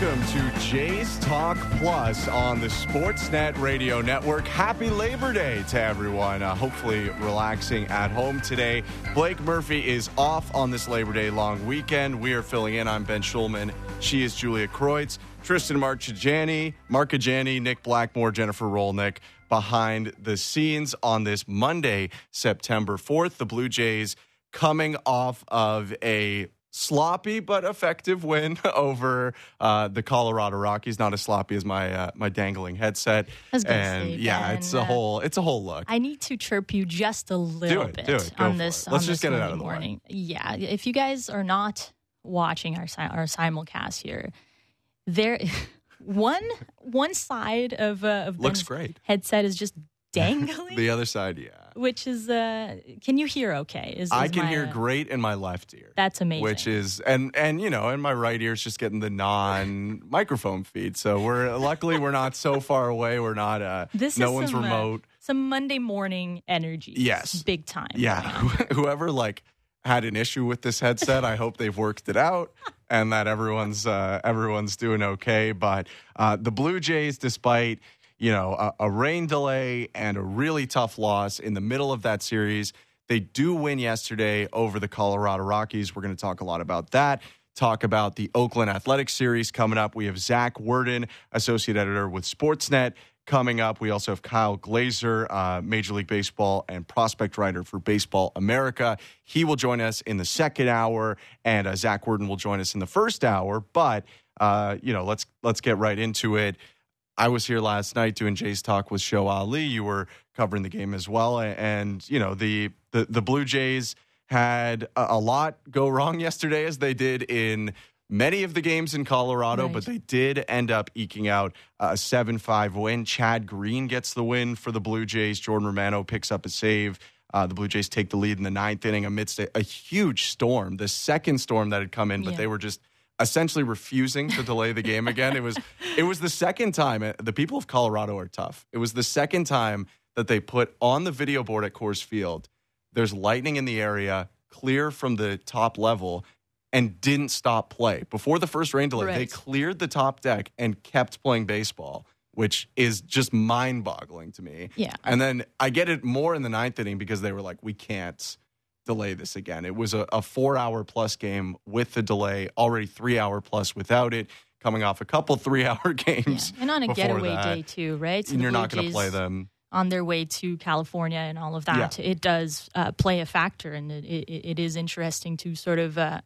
welcome to Jay's Talk Plus on the Sportsnet Radio Network. Happy Labor Day to everyone. Uh, hopefully, relaxing at home today. Blake Murphy is off on this Labor Day long weekend. We are filling in. I'm Ben Shulman. She is Julia Kreuz. Tristan Marchigiani, Marchigiani, Nick Blackmore, Jennifer Rolnick behind the scenes on this Monday, September 4th. The Blue Jays coming off of a sloppy but effective win over uh, the Colorado Rockies. Not as sloppy as my uh, my dangling headset. and say, yeah, it's a whole it's a whole look. I need to chirp you just a little it, bit do it, go on this. it. Let's just get it out of the way. morning. Yeah, if you guys are not watching our our simulcast here, there one one side of uh, of Looks great. headset is just dangling. The other side, yeah. Which is uh can you hear okay is, I can my, hear uh, great in my left ear. that's amazing Which is and and you know, and my right ear is just getting the non microphone feed. So we're luckily we're not so far away. We're not uh this no is one's some, uh, remote. some monday morning energy Yes. big time Yeah. Whoever like had an issue with this headset, I hope they've worked it out and that everyone's uh, everyone's doing okay. But uh, the Blue Jays, despite you know a, a rain delay and a really tough loss in the middle of that series, they do win yesterday over the Colorado Rockies. We're going to talk a lot about that. Talk about the Oakland Athletics series coming up. We have Zach Worden, associate editor with Sportsnet, coming up. We also have Kyle Glaser, uh, Major League Baseball and prospect writer for Baseball America. He will join us in the second hour, and uh, Zach Worden will join us in the first hour. But uh, you know, let's let's get right into it. I was here last night doing Jay's talk with Show Ali. You were covering the game as well, and you know the the, the Blue Jays had a, a lot go wrong yesterday, as they did in many of the games in Colorado, Right. but they did end up eking out a 7 5 win. Chad Green gets the win for the Blue Jays. Jordan Romano picks up a save. Uh, the Blue Jays take the lead in the ninth inning amidst a, a huge storm, the second storm that had come in, but Yeah. they were just essentially refusing to delay the game again. It was it was the second time uh, the people of Colorado are tough. It was the second time that they put on the video board at Coors Field. There's lightning in the area, clear from the top level, and didn't stop play. Before the first rain delay, they cleared the top deck and kept playing baseball, which is just mind boggling to me. Yeah. And then I get it more in the ninth inning because they were like, we can't delay this again. It was a, a four hour plus game with the delay, already three hour plus without it, coming off a couple three hour Yeah. games. and on a getaway that. day too right So and you're not going to play them. on their way to California and all of that, it does uh, play a factor, and it, it, it is interesting to sort of uh,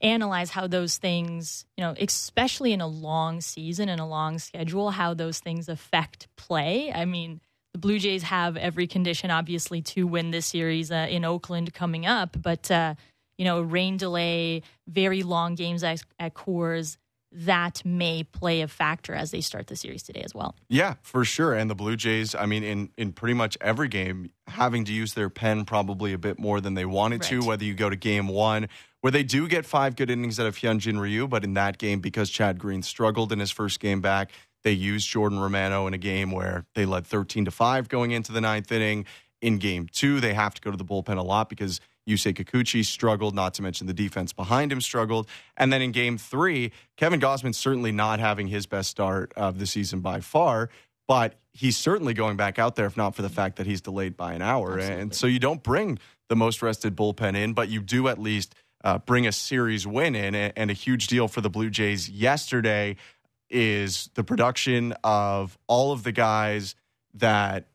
analyze how those things, you know, especially in a long season and a long schedule, how those things affect play. I mean, the Blue Jays have every condition, obviously, to win this series uh, in Oakland coming up, but uh, you know, rain delay, very long games at, at Coors. That may play a factor as they start the series today as well. Yeah, for sure. And the Blue Jays, I mean, in, in pretty much every game, having to use their pen probably a bit more than they wanted to, whether you go to game one, where they do get five good innings out of Hyunjin Ryu, but in that game, because Chad Green struggled in his first game back, they used Jordan Romano in a game where they led 13 to 5 going into the ninth inning. In game two, they have to go to the bullpen a lot because Yusei Kikuchi struggled, not to mention the defense behind him struggled. And then in game three, Kevin Gausman's certainly not having his best start of the season by far, but he's certainly going back out there if not for the fact that he's delayed by an hour. Absolutely. And so you don't bring the most rested bullpen in, but you do at least uh, bring a series win in. And a huge deal for the Blue Jays yesterday is the production of all of the guys that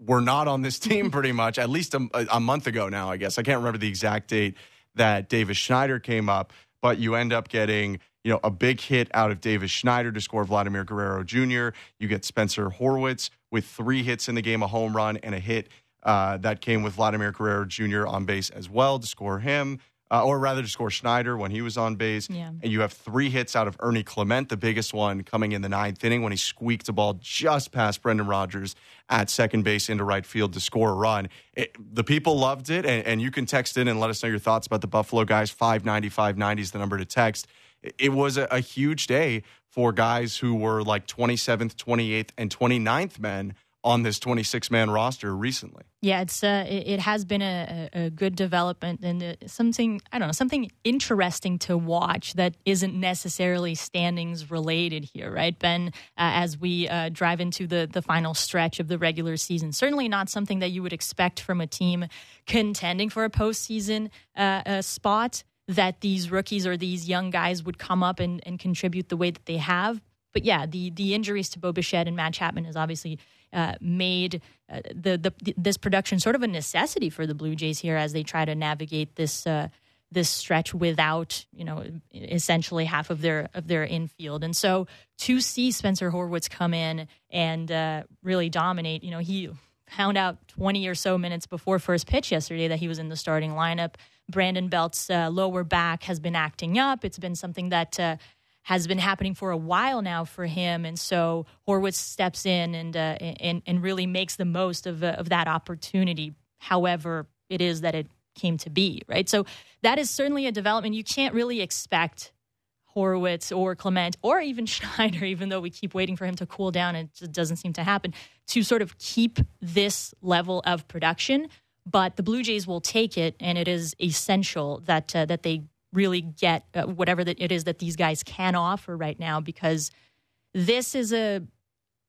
were not on this team pretty much, at least a, a month ago now, I guess. I can't remember the exact date that Davis Schneider came up, but you end up getting, you know, a big hit out of Davis Schneider to score Vladimir Guerrero Jr. You get Spencer Horwitz with three hits in the game, a home run and a hit uh, that came with Vladimir Guerrero Jr. on base as well to score him. Uh, or rather, to score Schneider when he was on base. Yeah. And you have three hits out of Ernie Clement, the biggest one coming in the ninth inning when he squeaked a ball just past Brendan Rodgers at second base into right field to score a run. It, the people loved it, and, and you can text in and let us know your thoughts about the Buffalo guys. 590 590 is the number to text. It, it was a, a huge day for guys who were like 27th, 28th, and 29th men on this 26 man roster recently. Yeah, it's uh, it, has been a, a, good development and uh, something I don't know something interesting to watch that isn't necessarily standings related here, right, Ben? Uh, as we uh, drive into the the final stretch of the regular season, certainly not something that you would expect from a team contending for a postseason uh, spot. That these rookies or these young guys would come up and, and contribute the way that they have. But yeah, the the injuries to Bo Bichette and Matt Chapman has obviously uh, made uh, the, the this production sort of a necessity for the Blue Jays here as they try to navigate this uh, this stretch without you know essentially half of their of their infield. And so to see Spencer Horwitz come in and uh, really dominate, you know he found out 20 or so minutes before first pitch yesterday that he was in the starting lineup. Brandon Belt's uh, lower back has been acting up. It's been something that uh, has been happening for a while now for him, and so Horwitz steps in and uh, and and really makes the most of uh, of that opportunity. However, it is that it came to be right. So that is certainly a development. You can't really expect Horwitz or Clement or even Schneider, even though we keep waiting for him to cool down and it just doesn't seem to happen, to sort of keep this level of production. But the Blue Jays will take it, and it is essential that uh, that they really get uh, whatever that it is that these guys can offer right now because this is a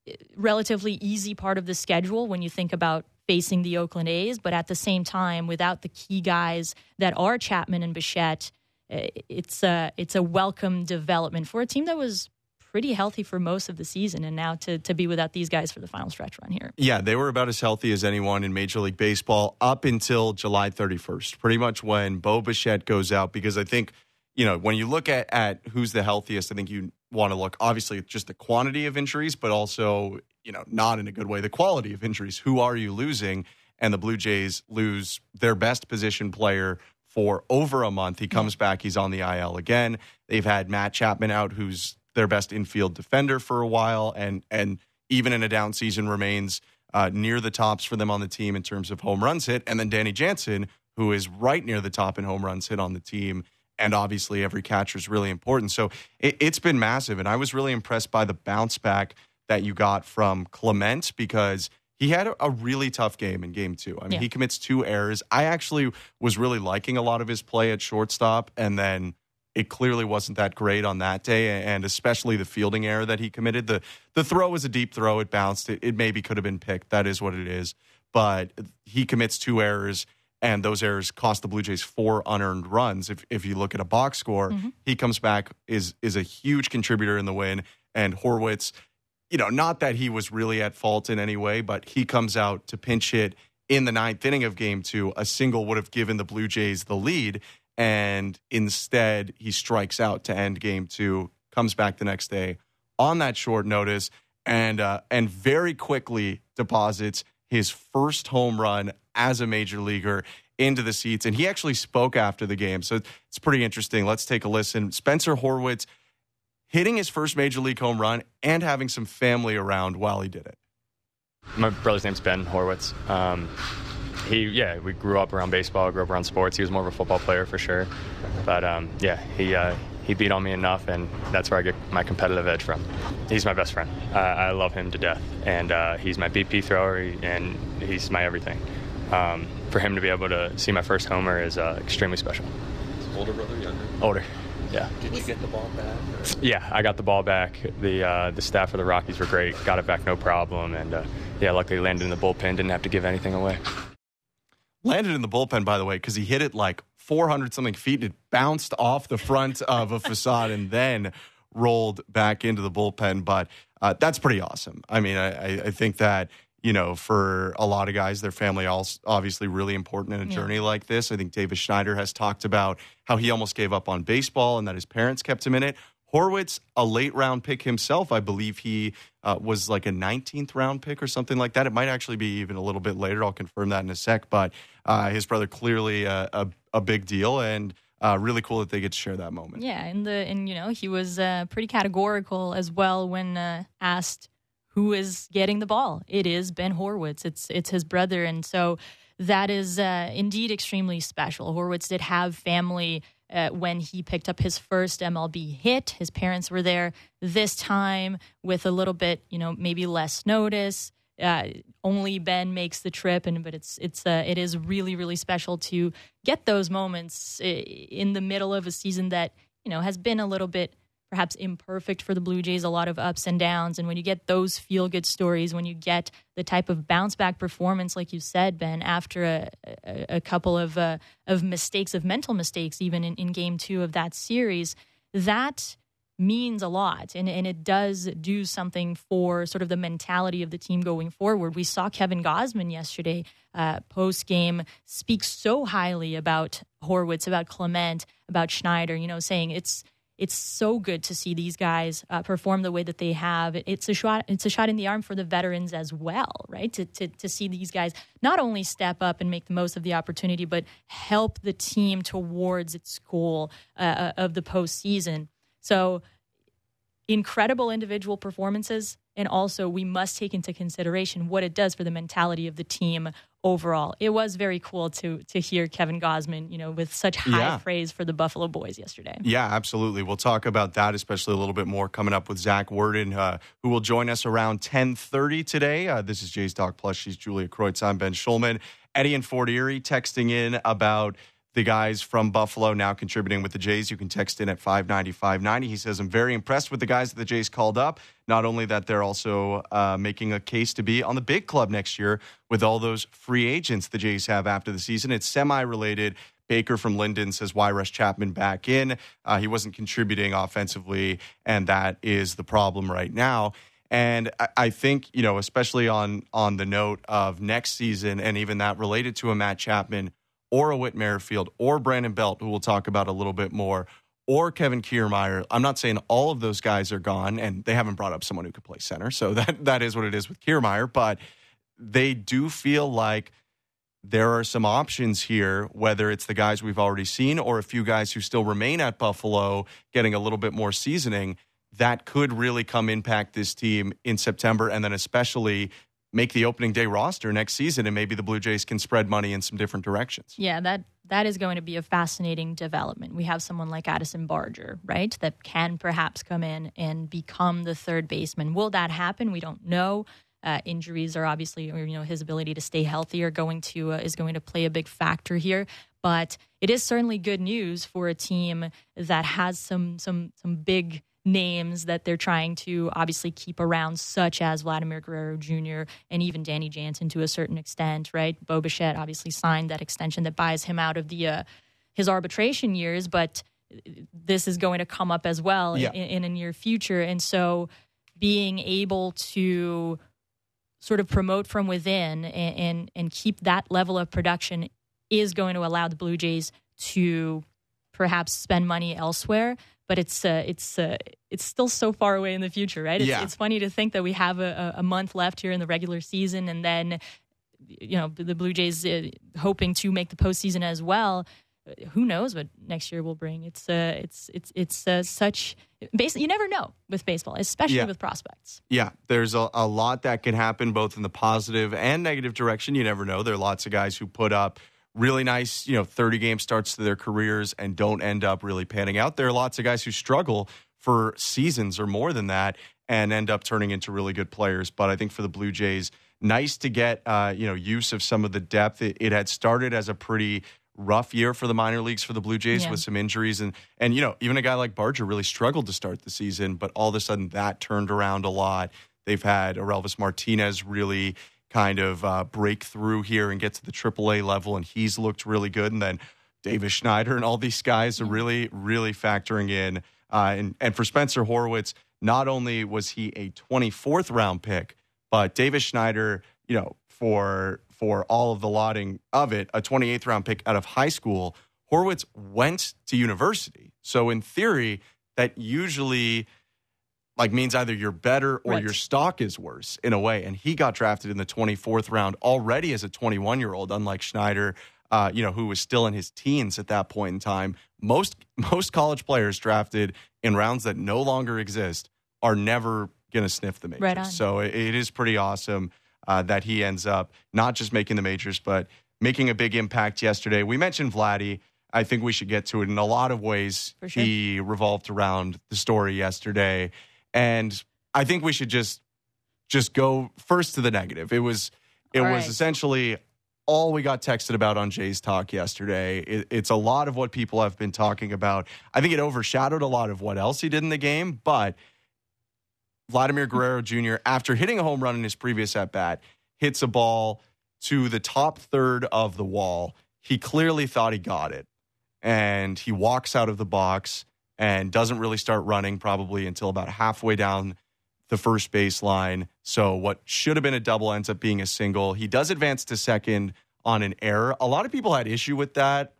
uh, relatively easy part of the schedule when you think about facing the Oakland A's, but at the same time, without the key guys that are Chapman and Bichette, uh, it's a it's a welcome development for a team that was pretty healthy for most of the season, and now to to be without these guys for the final stretch run here. Yeah, they were about as healthy as anyone in Major League Baseball up until July 31st, pretty much when Bo Bichette goes out. Because I think you know when you look at at who's the healthiest, I think you want to look obviously just the quantity of injuries, but also you know not in a good way the quality of injuries. Who are you losing? And the Blue Jays lose their best position player for over a month. He comes back. He's on the IL again. They've had Matt Chapman out, who's their best infield defender for a while, and and even in a down season remains uh, near the tops for them on the team in terms of home runs hit. And then Danny Jansen, who is right near the top in home runs hit on the team. And obviously, every catcher is really important. So it, it's been massive. And I was really impressed by the bounce back that you got from Clement because he had a, really tough game in game two. I mean, yeah. he commits two errors. I actually was really liking a lot of his play at shortstop. And then it clearly wasn't that great on that day, and especially the fielding error that he committed. The the throw was a deep throw; it bounced. It, it maybe could have been picked. That is what it is. But he commits two errors, and those errors cost the Blue Jays four unearned runs. If if you look at a box score, mm-hmm. he comes back is is a huge contributor in the win. And Horwitz, you know, not that he was really at fault in any way, but he comes out to pinch hit in the ninth inning of Game Two. A single would have given the Blue Jays the lead and instead he strikes out to end game two, comes back the next day on that short notice, and uh, and very quickly deposits his first home run as a major leaguer into the seats. And he actually spoke after the game, so it's pretty interesting. Let's take a listen. Spencer Horwitz hitting his first major league home run and having some family around while he did it. My brother's name's Ben Horwitz. Um, he yeah we grew up around baseball grew up around sports he was more of a football player for sure but um, yeah he uh, he beat on me enough and that's where i get my competitive edge from he's my best friend uh, i love him to death and uh, he's my bp thrower and he's my everything um, for him to be able to see my first homer is uh, extremely special older brother younger older yeah. Did you get the ball back? Or? Yeah, I got the ball back. The uh, the staff of the Rockies were great. Got it back no problem, and uh, yeah, luckily landed in the bullpen. Didn't have to give anything away. Landed in the bullpen, by the way, because he hit it like 400 something feet. And it bounced off the front of a facade and then rolled back into the bullpen. But uh, that's pretty awesome. I mean, I, I, think that, you know, for a lot of guys, their family also obviously really important in a yeah. journey like this. I think Davis Schneider has talked about how he almost gave up on baseball and that his parents kept him in it. Horwitz, a late round pick himself. I believe he uh, was like a 19th round pick or something like that. It might actually be even a little bit later. I'll confirm that in a sec. But uh, his brother clearly a, a, a big deal and uh, really cool that they get to share that moment. Yeah, and the and you know he was uh, pretty categorical as well when uh, asked who is getting the ball. It is Ben Horwitz. It's it's his brother, and so that is uh, indeed extremely special. Horwitz did have family uh, when he picked up his first MLB hit. His parents were there this time with a little bit, you know, maybe less notice. uh, only Ben makes the trip, and but it's it's uh, it is really really special to get those moments in the middle of a season that you know has been a little bit perhaps imperfect for the Blue Jays, a lot of ups and downs. And when you get those feel good stories, when you get the type of bounce back performance, like you said, Ben, after a, a, a couple of uh, of mistakes, of mental mistakes, even in, in game two of that series, that means a lot and, and it does do something for sort of the mentality of the team going forward. We saw Kevin Gausman yesterday uh, post game speak so highly about Horwitz, about Clement, about Schneider, you know, saying it's it's so good to see these guys uh, perform the way that they have. It's a shot. It's a shot in the arm for the veterans as well, right? To, to to see these guys not only step up and make the most of the opportunity, but help the team towards its goal uh, of the postseason. So incredible individual performances. And also, we must take into consideration what it does for the mentality of the team overall. It was very cool to to hear Kevin Gausman, you know, with such high yeah. praise for the Buffalo Boys yesterday. Yeah, absolutely. We'll talk about that, especially a little bit more coming up with Zach Worden, uh, who will join us around ten thirty today. Uh, this is Jays Talk Plus. She's Julia Kreuz. I'm Ben Shulman. Eddie and Fort Erie texting in about the guys from Buffalo now contributing with the Jays. You can text in at 590 He says, I'm very impressed with the guys that the Jays called up. Not only that, they're also uh, making a case to be on the big club next year with all those free agents the Jays have after the season. It's semi related. Baker from Linden says, why rush Chapman back in? Uh, he wasn't contributing offensively, and that is the problem right now. And I think, you know, especially on on the note of next season and even that related to a Matt Chapman – or a Whit Merrifield or Brandon Belt, who we'll talk about a little bit more, or Kevin Kiermaier. I'm not saying all of those guys are gone, and they haven't brought up someone who could play center, so that that is what it is with Kiermaier. But they do feel like there are some options here, whether it's the guys we've already seen or a few guys who still remain at Buffalo, getting a little bit more seasoning. That could really come impact this team in September, and then especially make the opening day roster next season and maybe the Blue Jays can spread money in some different directions. Yeah, that that is going to be a fascinating development. We have someone like Addison Barger, right, that can perhaps come in and become the third baseman. Will that happen? We don't know. Uh, injuries are obviously, you know, his ability to stay healthy are going to uh, is going to play a big factor here. But it is certainly good news for a team that has some some some big names that they're trying to obviously keep around, such as Vladimir Guerrero Jr. and even Danny Jansen to a certain extent, right? Bo Bichette obviously signed that extension that buys him out of the uh, his arbitration years, but this is going to come up as well yeah. in, in a near future, and so being able to sort of promote from within and, and, and keep that level of production is going to allow the Blue Jays to perhaps spend money elsewhere but it's uh, it's uh, it's still so far away in the future, right? It's, yeah. it's funny to think that we have a, a month left here in the regular season, and then you know the Blue Jays uh, hoping to make the postseason as well. Who knows what next year will bring? It's uh, it's it's it's uh, such basically you never know with baseball, especially yeah. with prospects. Yeah, there's a, a lot that can happen both in the positive and negative direction. You never know. There are lots of guys who put up really nice, you know, 30 game starts to their careers and don't end up really panning out. There are lots of guys who struggle for seasons or more than that and end up turning into really good players. But I think for the Blue Jays, nice to get uh, you know use of some of the depth. It, it, had started as a pretty rough year for the minor leagues for the Blue Jays yeah. with some injuries and and you know even a guy like Barger really struggled to start the season, but all of a sudden that turned around a lot. They've had Orelvis Martinez really kind of uh, break through here and get to the AAA level, and he's looked really good. And then Davis Schneider and all these guys are really, really factoring in. Uh, and, and for Spencer Horwitz, not only was he a 24th round pick, but Davis Schneider, you know, for for all of the lauding of it, a 28th round pick out of high school. Horwitz went to university. So in theory, that usually like means either you're better or right. your stock is worse in a way. And he got drafted in the 24th round already as a 21 year old, unlike Schneider, uh, you know, who was still in his teens at that point in time. Most most college players drafted in rounds that no longer exist are never going to sniff the majors. Right so it, it is pretty awesome uh, that he ends up not just making the majors, but making a big impact yesterday. We mentioned Vladdy. I think we should get to it in a lot of ways. Sure. He revolved around the story yesterday. And I think we should just just go first to the negative. It was it All was right. essentially all we got texted about on Jay's talk yesterday. It, it's a lot of what people have been talking about. I think it overshadowed a lot of what else he did in the game, but Vladimir Guerrero Jr., after hitting a home run in his previous at bat, hits a ball to the top third of the wall. He clearly thought he got it. And he walks out of the box and doesn't really start running probably until about halfway down the first baseline. So what should have been a double ends up being a single. He does advance to second on an error. A lot of people had issue with that.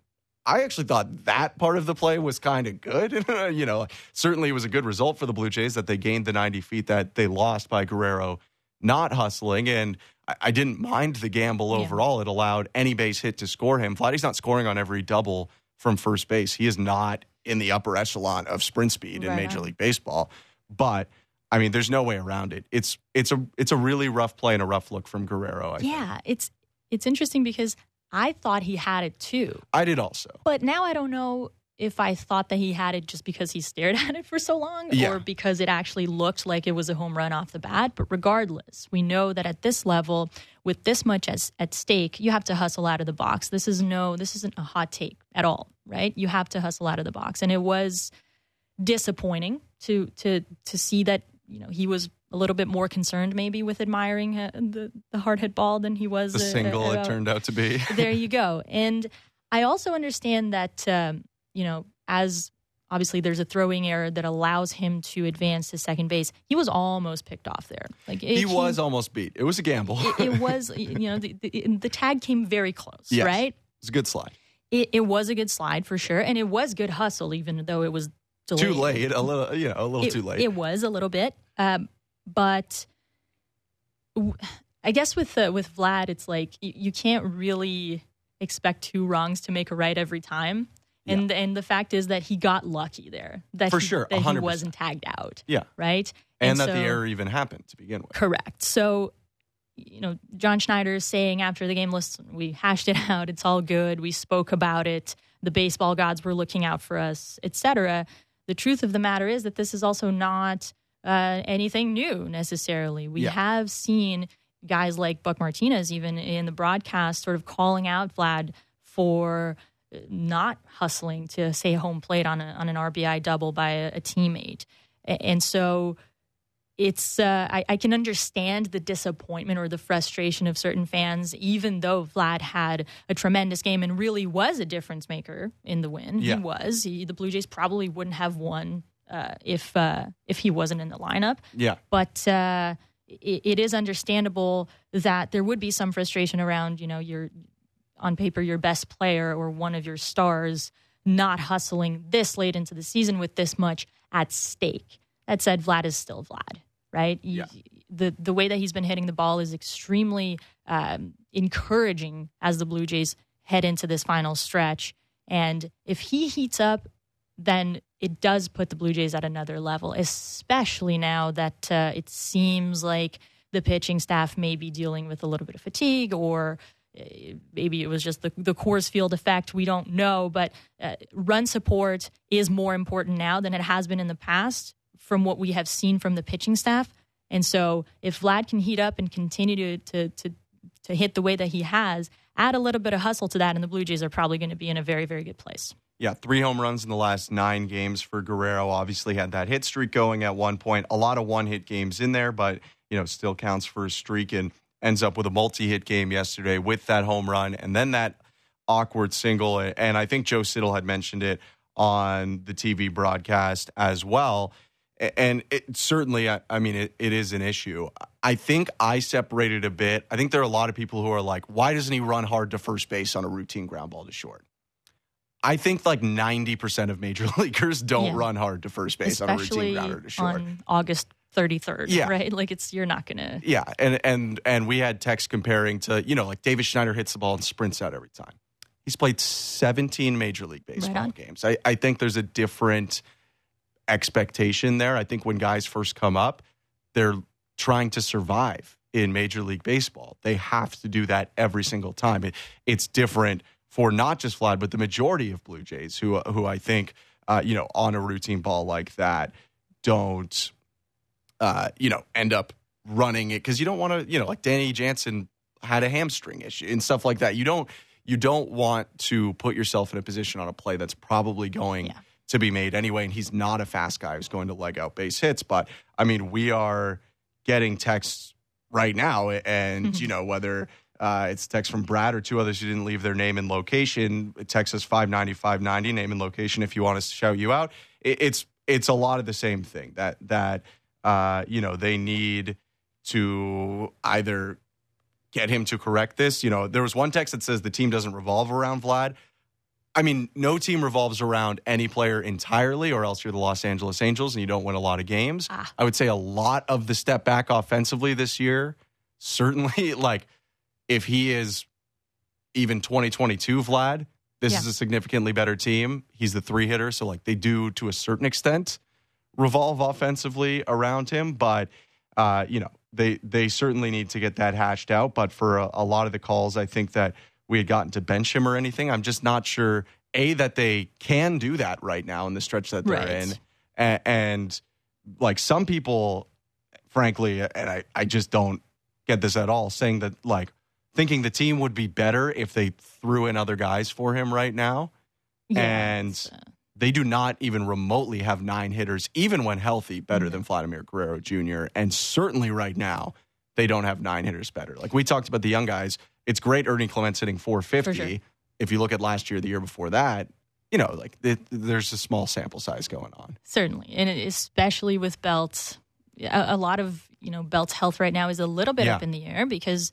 I actually thought that part of the play was kind of good. you know, certainly it was a good result for the Blue Jays that they gained the 90 feet that they lost by Guerrero not hustling. And I, I didn't mind the gamble Yeah. overall. It allowed any base hit to score him. Vladdy's not scoring on every double from first base. He is not in the upper echelon of sprint speed in Major. League Baseball. But I mean, there's no way around it. It's it's a it's a really rough play and a rough look from Guerrero. I, think. Yeah, it's it's interesting because I thought he had it too, I did also. but now I don't know if I thought that he had it just because he stared at it for so long, Yeah. or because it actually looked like it was a home run off the bat. But regardless, we know that at this level, with this much as, at stake, you have to hustle out of the box. This is no, this isn't a hot take at all, right? You have to hustle out of the box, and it was disappointing to to to see that you know he was a little bit more concerned maybe with admiring the the hard hit ball than he was The uh, single uh, it turned out to be. there you go. And I also understand that um, you know as obviously there's a throwing error that allows him to advance to second base. He was almost picked off there. Like he it- was almost beat. It was a gamble. It, it was you know the, the, the tag came very close, Yes. right? It's a good slide. It, it was a good slide for sure, and it was good hustle, even though it was delayed. Too late. A little, you know, a little it, too late. It was a little bit, um, but w- I guess with uh, with Vlad, it's like you, you can't really expect two wrongs to make a right every time. And and the fact is that he got lucky there. That For he, sure, that he 100%. wasn't tagged out. Yeah. Right. and, that so- the error even happened to begin with. Correct. So, you know, John Schneider is saying after the game, listen, we hashed it out. It's all good. We spoke about it. The baseball gods were looking out for us, etc. The truth of the matter is that this is also not uh, anything new necessarily. We Yeah. have seen guys like Buck Martinez, even in the broadcast, sort of calling out Vlad for not hustling to say home plate on, a, on an RBI double by a, a teammate. And so it's uh, I, I can understand the disappointment or the frustration of certain fans, even though Vlad had a tremendous game and really was a difference maker in the win. Yeah. He was. He, the Blue Jays probably wouldn't have won uh, if uh, if he wasn't in the lineup. Yeah. But uh, it, it is understandable that there would be some frustration around you know your on paper your best player or one of your stars not hustling this late into the season with this much at stake. That said, Vlad is still Vlad, right? Yeah. The the way that he's been hitting the ball is extremely um, encouraging as the Blue Jays head into this final stretch. And if he heats up, then it does put the Blue Jays at another level, especially now that uh, it seems like the pitching staff may be dealing with a little bit of fatigue or maybe it was just the, the Coors Field effect. We don't know, but uh, run support is more important now than it has been in the past from what we have seen from the pitching staff. And so if Vlad can heat up and continue to, to, to, to hit the way that he has, add a little bit of hustle to that, and the Blue Jays are probably going to be in a very, very good place. Yeah, three home runs in the last nine games for Guerrero. Obviously, had that hit streak going at one point. A lot of one hit games in there, but you know, still counts for a streak and ends up with a multi hit game yesterday with that home run and then that awkward single. And I think Joe Siddall had mentioned it on the TV broadcast as well. And it certainly, I I mean, it, it is an issue. I think I separated a bit. I think there are a lot of people who are like, why doesn't he run hard to first base on a routine ground ball to short? I think like 90% of major leaguers don't Yeah. run hard to first base on a routine Especially grounder to short. on August 33rd, Yeah. right? Like it's you're not going to Yeah, and and and we had text comparing to you know like David Schneider hits the ball and sprints out every time. He's played 17 major league baseball on. games. I, I think there's a different expectation there. I think when guys first come up, they're trying to survive in major league baseball. They have to do that every single time. It, it's different for not just Vlad, but the majority of Blue Jays who who I think uh, you know on a routine ball like that don't uh, you know end up running it because you don't want to, you know, like Danny Jansen had a hamstring issue and stuff like that. You don't you don't want to put yourself in a position on a play that's probably going Yeah. to be made anyway. And he's not a fast guy who's going to leg out base hits. But I mean, we are getting texts right now, and you know whether. Uh, it's text from Brad or two others who didn't leave their name and location. Text us 590 590, name and location if you want us to shout you out. It, it's it's a lot of the same thing that that uh, you know they need to either get him to correct this. You know, there was one text that says the team doesn't revolve around Vlad. I mean, no team revolves around any player entirely, or else you're the Los Angeles Angels and you don't win a lot of games. Ah. I would say a lot of the step back offensively this year, certainly, like if he is even 2022 Vlad, this Yeah. is a significantly better team. He's the three hitter, so like they do to a certain extent revolve offensively around him, but uh, you know they they certainly need to get that hashed out. But for a, a lot of the calls, I think that we had gotten to bench him or anything. I'm just not sure a that they can do that right now in the stretch that they're Right. in, and, and like some people, frankly, and I I just don't get this at all, saying that like thinking the team would be better if they threw in other guys for him right now And- it's, uh, they do not even remotely have nine hitters, even when healthy, better than mm-hmm. Vladimir Guerrero Jr. And certainly right now, they don't have nine hitters better. Like we talked about the young guys, it's great Ernie Clement hitting 450. Sure. If you look at last year, the year before that, you know, like it, there's a small sample size going on. Certainly, and especially with Belts, a, a lot of you know Belt's health right now is a little bit Yeah. up in the air because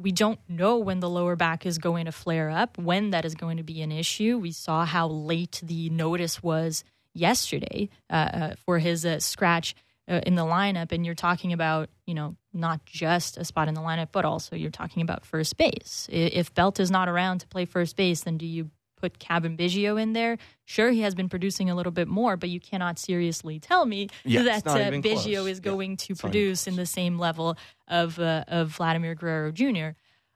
we don't know when the lower back is going to flare up, when that is going to be an issue. We saw how late the notice was yesterday uh, uh, for his uh, scratch uh, in the lineup, and you're talking about you know not just a spot in the lineup, but also you're talking about first base. If Belt is not around to play first base, then do you put Cavan Biggio in there? Sure, he has been producing a little bit more, but you cannot seriously tell me Yeah, that uh, Biggio close. is Yeah, going to not even produce in the same level of uh, of Vladimir Guerrero Jr.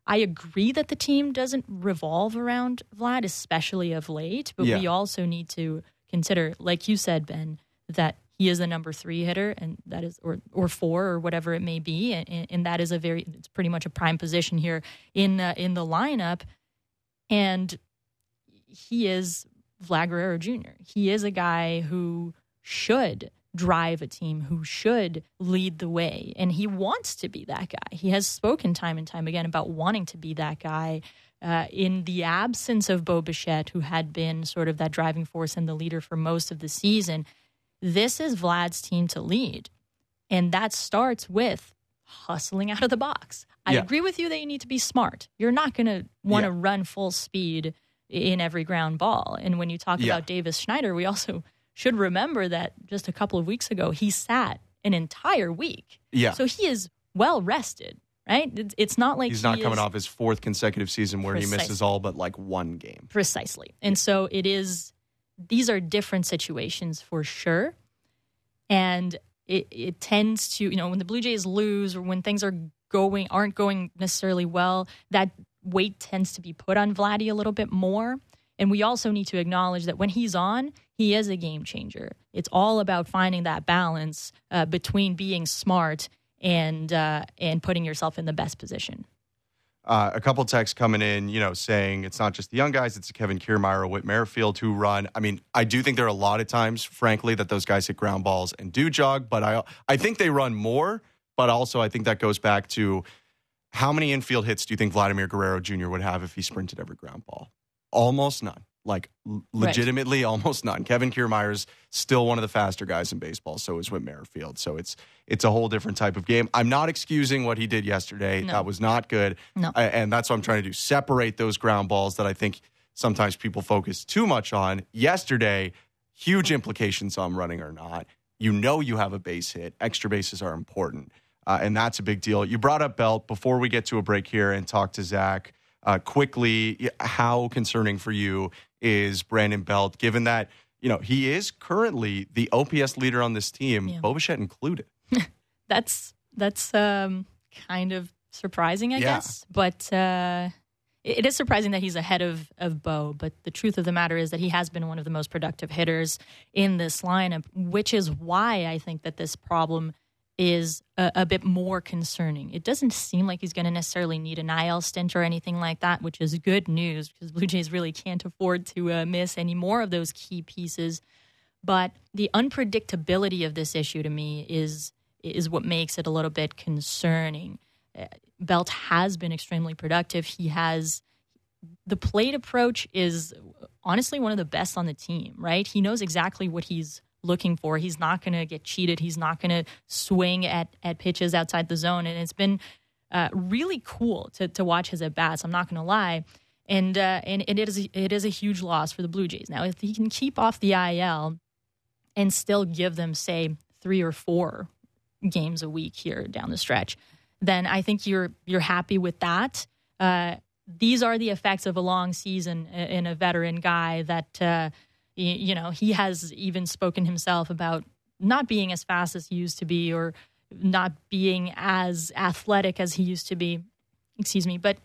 I agree that the team doesn't revolve around Vlad, especially of late, but Yeah. we also need to consider, like you said, Ben, that he is a number three hitter, and that is or or four or whatever it may be, and, and that is a very it's pretty much a prime position here in uh, in the lineup, and he is Vlad Guerrero Jr. He is a guy who should drive a team, who should lead the way, and he wants to be that guy. He has spoken time and time again about wanting to be that guy. Uh, in the absence of Bo Bichette, who had been sort of that driving force and the leader for most of the season, this is Vlad's team to lead. And that starts with hustling out of the box. I Yeah. agree with you that you need to be smart. You're not going to want to Yeah. run full speed in every ground ball. And when you talk Yeah. about Davis Schneider, we also should remember that just a couple of weeks ago, he sat an entire week. Yeah. So he is well rested, right? It's, it's not like He's not he coming is- off his fourth consecutive season where he misses all but like one game. Precisely. And so it is, these are different situations for sure. And it, it tends to, you know, when the Blue Jays lose or when things are going, aren't going necessarily well, that weight tends to be put on Vladdy a little bit more. And we also need to acknowledge that when he's on, he is a game changer. It's all about finding that balance uh, between being smart and uh, and putting yourself in the best position. Uh, a couple texts coming in, you know, saying it's not just the young guys, it's Kevin Kiermaier or Whit Merrifield who run. I mean, I do think there are a lot of times, frankly, that those guys hit ground balls and do jog, but I I think they run more. But also, I think that goes back to how many infield hits do you think Vladimir Guerrero Jr. would have if he sprinted every ground ball? Almost none. Like l- Right. legitimately, almost none. Kevin Kiermaier's still one of the faster guys in baseball. So is Whit Merrifield. So it's it's a whole different type of game. I'm not excusing what he did yesterday. No. That was not good. No. I- and that's what I'm trying to do. Separate those ground balls that I think sometimes people focus too much on. Yesterday, huge implications on running or not. You know you have a base hit. Extra bases are important, uh, and that's a big deal. You brought up Belt before we get to a break here and talk to Zach uh, quickly. How concerning for you is Brandon Belt, given that you know he is currently the OPS leader on this team, Yeah. Bo Bichette included. that's that's um, kind of surprising, I Yeah. guess. But uh, it it is surprising that he's ahead of of Bo. But the truth of the matter is that he has been one of the most productive hitters in this lineup, which is why I think that this problem is a, a, bit more concerning. It doesn't seem like he's going to necessarily need an IL stint or anything like that, which is good news because Blue Jays really can't afford to uh, miss any more of those key pieces. But the unpredictability of this issue to me is is what makes it a little bit concerning. Uh, Belt has been extremely productive. He has the plate approach is honestly one of the best on the team, right? He knows exactly what he's looking for. He's not going to get cheated. He's not going to swing at, at pitches outside the zone. And it's been uh, really cool to, to watch his at bats. I'm not going to lie. And, uh, and it is it is a huge loss for the Blue Jays. Now, if he can keep off the IL and still give them, say, three or four games a week here down the stretch, then I think you're you're happy with that. Uh, these are the effects of a long season in a veteran guy that uh, you know, he has even spoken himself about not being as fast as he used to be or not being as athletic as he used to be. Excuse me. But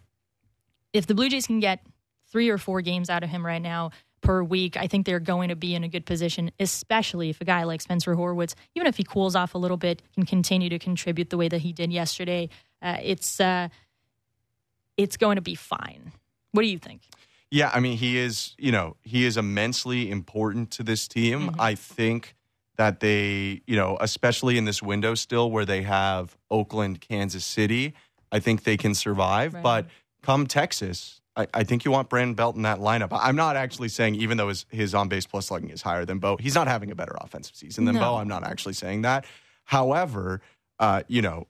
if the Blue Jays can get three or four games out of him right now per week, I think they're going to be in a good position, especially if a guy like Spencer Horwitz, even if he cools off a little bit, can continue to contribute the way that he did yesterday. Uh, it's uh, it's going to be fine. What do you think? Yeah, I mean, he is, you know, he is immensely important to this team. Mm-hmm. I think that they, you know, especially in this window still where they have Oakland, Kansas City, I think they can survive. Right. But come Texas, I, I, think you want Brandon Belt in that lineup. I'm not actually saying, even though his, his on base plus slugging is higher than Bo, he's not having a better offensive season than no. Bo. I'm not actually saying that. However, uh, you know,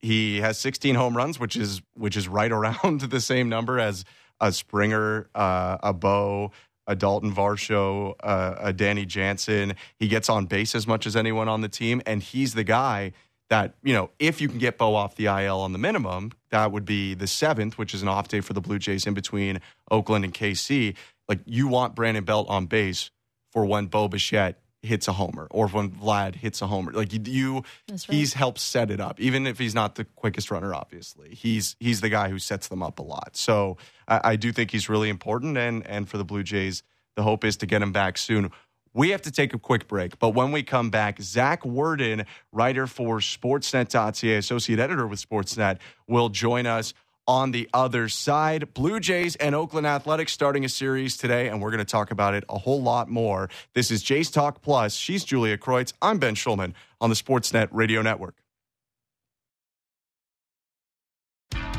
he has 16 home runs, which is which is right around the same number as a Springer, uh, a Bo, a Dalton Varsho, uh, a Danny Jansen. He gets on base as much as anyone on the team, and he's the guy that you know if you can get Bo off the IL on the minimum, that would be the seventh, which is an off day for the Blue Jays in between Oakland and KC. Like you want Brandon Belt on base for when Bo Bichette hits a homer or when Vlad hits a homer. Like you, right. he's helped set it up, even if he's not the quickest runner. Obviously, he's he's the guy who sets them up a lot. So I, I do think he's really important, and and for the Blue Jays, the hope is to get him back soon. We have to take a quick break, but when we come back, Zach Worden, writer for Sportsnet.ca, associate editor with Sportsnet, will join us on the other side. Blue Jays and Oakland Athletics starting a series today, and we're going to talk about it a whole lot more. This is Jays Talk Plus. She's Julia Kreuz. I'm Ben Shulman on the Sportsnet Radio Network.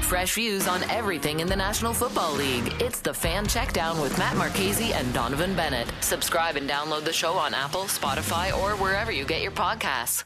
Fresh views on everything in the National Football League. It's the Fan Checkdown with Matt Marchese and Donovan Bennett. Subscribe and download the show on Apple, Spotify, or wherever you get your podcasts.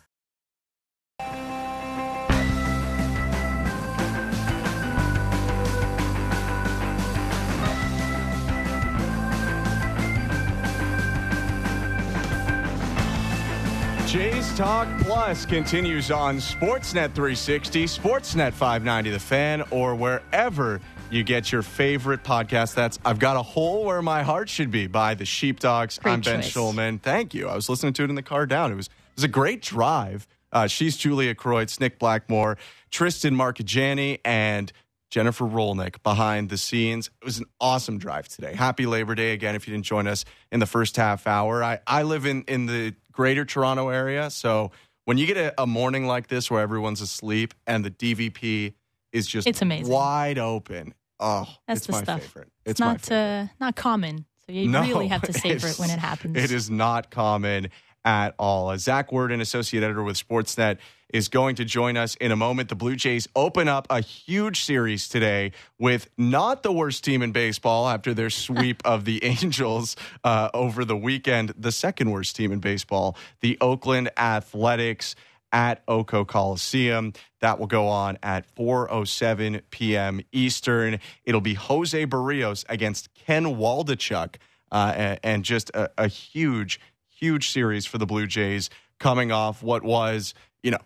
Jays Talk Plus continues on Sportsnet 360, Sportsnet 590 The Fan, or wherever you get your favorite podcast. That's I've Got a Hole Where My Heart Should Be by the Sheepdogs. Great I'm Ben choice. Shulman. Thank you. I was listening to it in the car down. It was, it was a great drive. Uh, she's Julia Kreuz, Nick Blackmore, Tristan Marchigiani, and Jennifer Rolnick behind the scenes. It was an awesome drive today. Happy Labor Day again if you didn't join us in the first half hour. I, I live in, in the greater Toronto area. So when you get a, a, morning like this where everyone's asleep and the DVP is just it's amazing. wide open, oh, That's it's the my stuff. favorite. It's, it's not uh, not common. So you no, really have to savor it when it happens. It is not common at all. Uh, Zach Worden, associate editor with Sportsnet, is going to join us in a moment. The Blue Jays open up a huge series today with not the worst team in baseball after their sweep of the Angels uh, over the weekend, the second worst team in baseball, the Oakland Athletics at Oco Coliseum. That will go on at 4:07 p.m. Eastern. It'll be Jose Berrios against Ken Waldichuk, uh, and, and, just a, a huge huge series for the Blue Jays coming off what was, you know,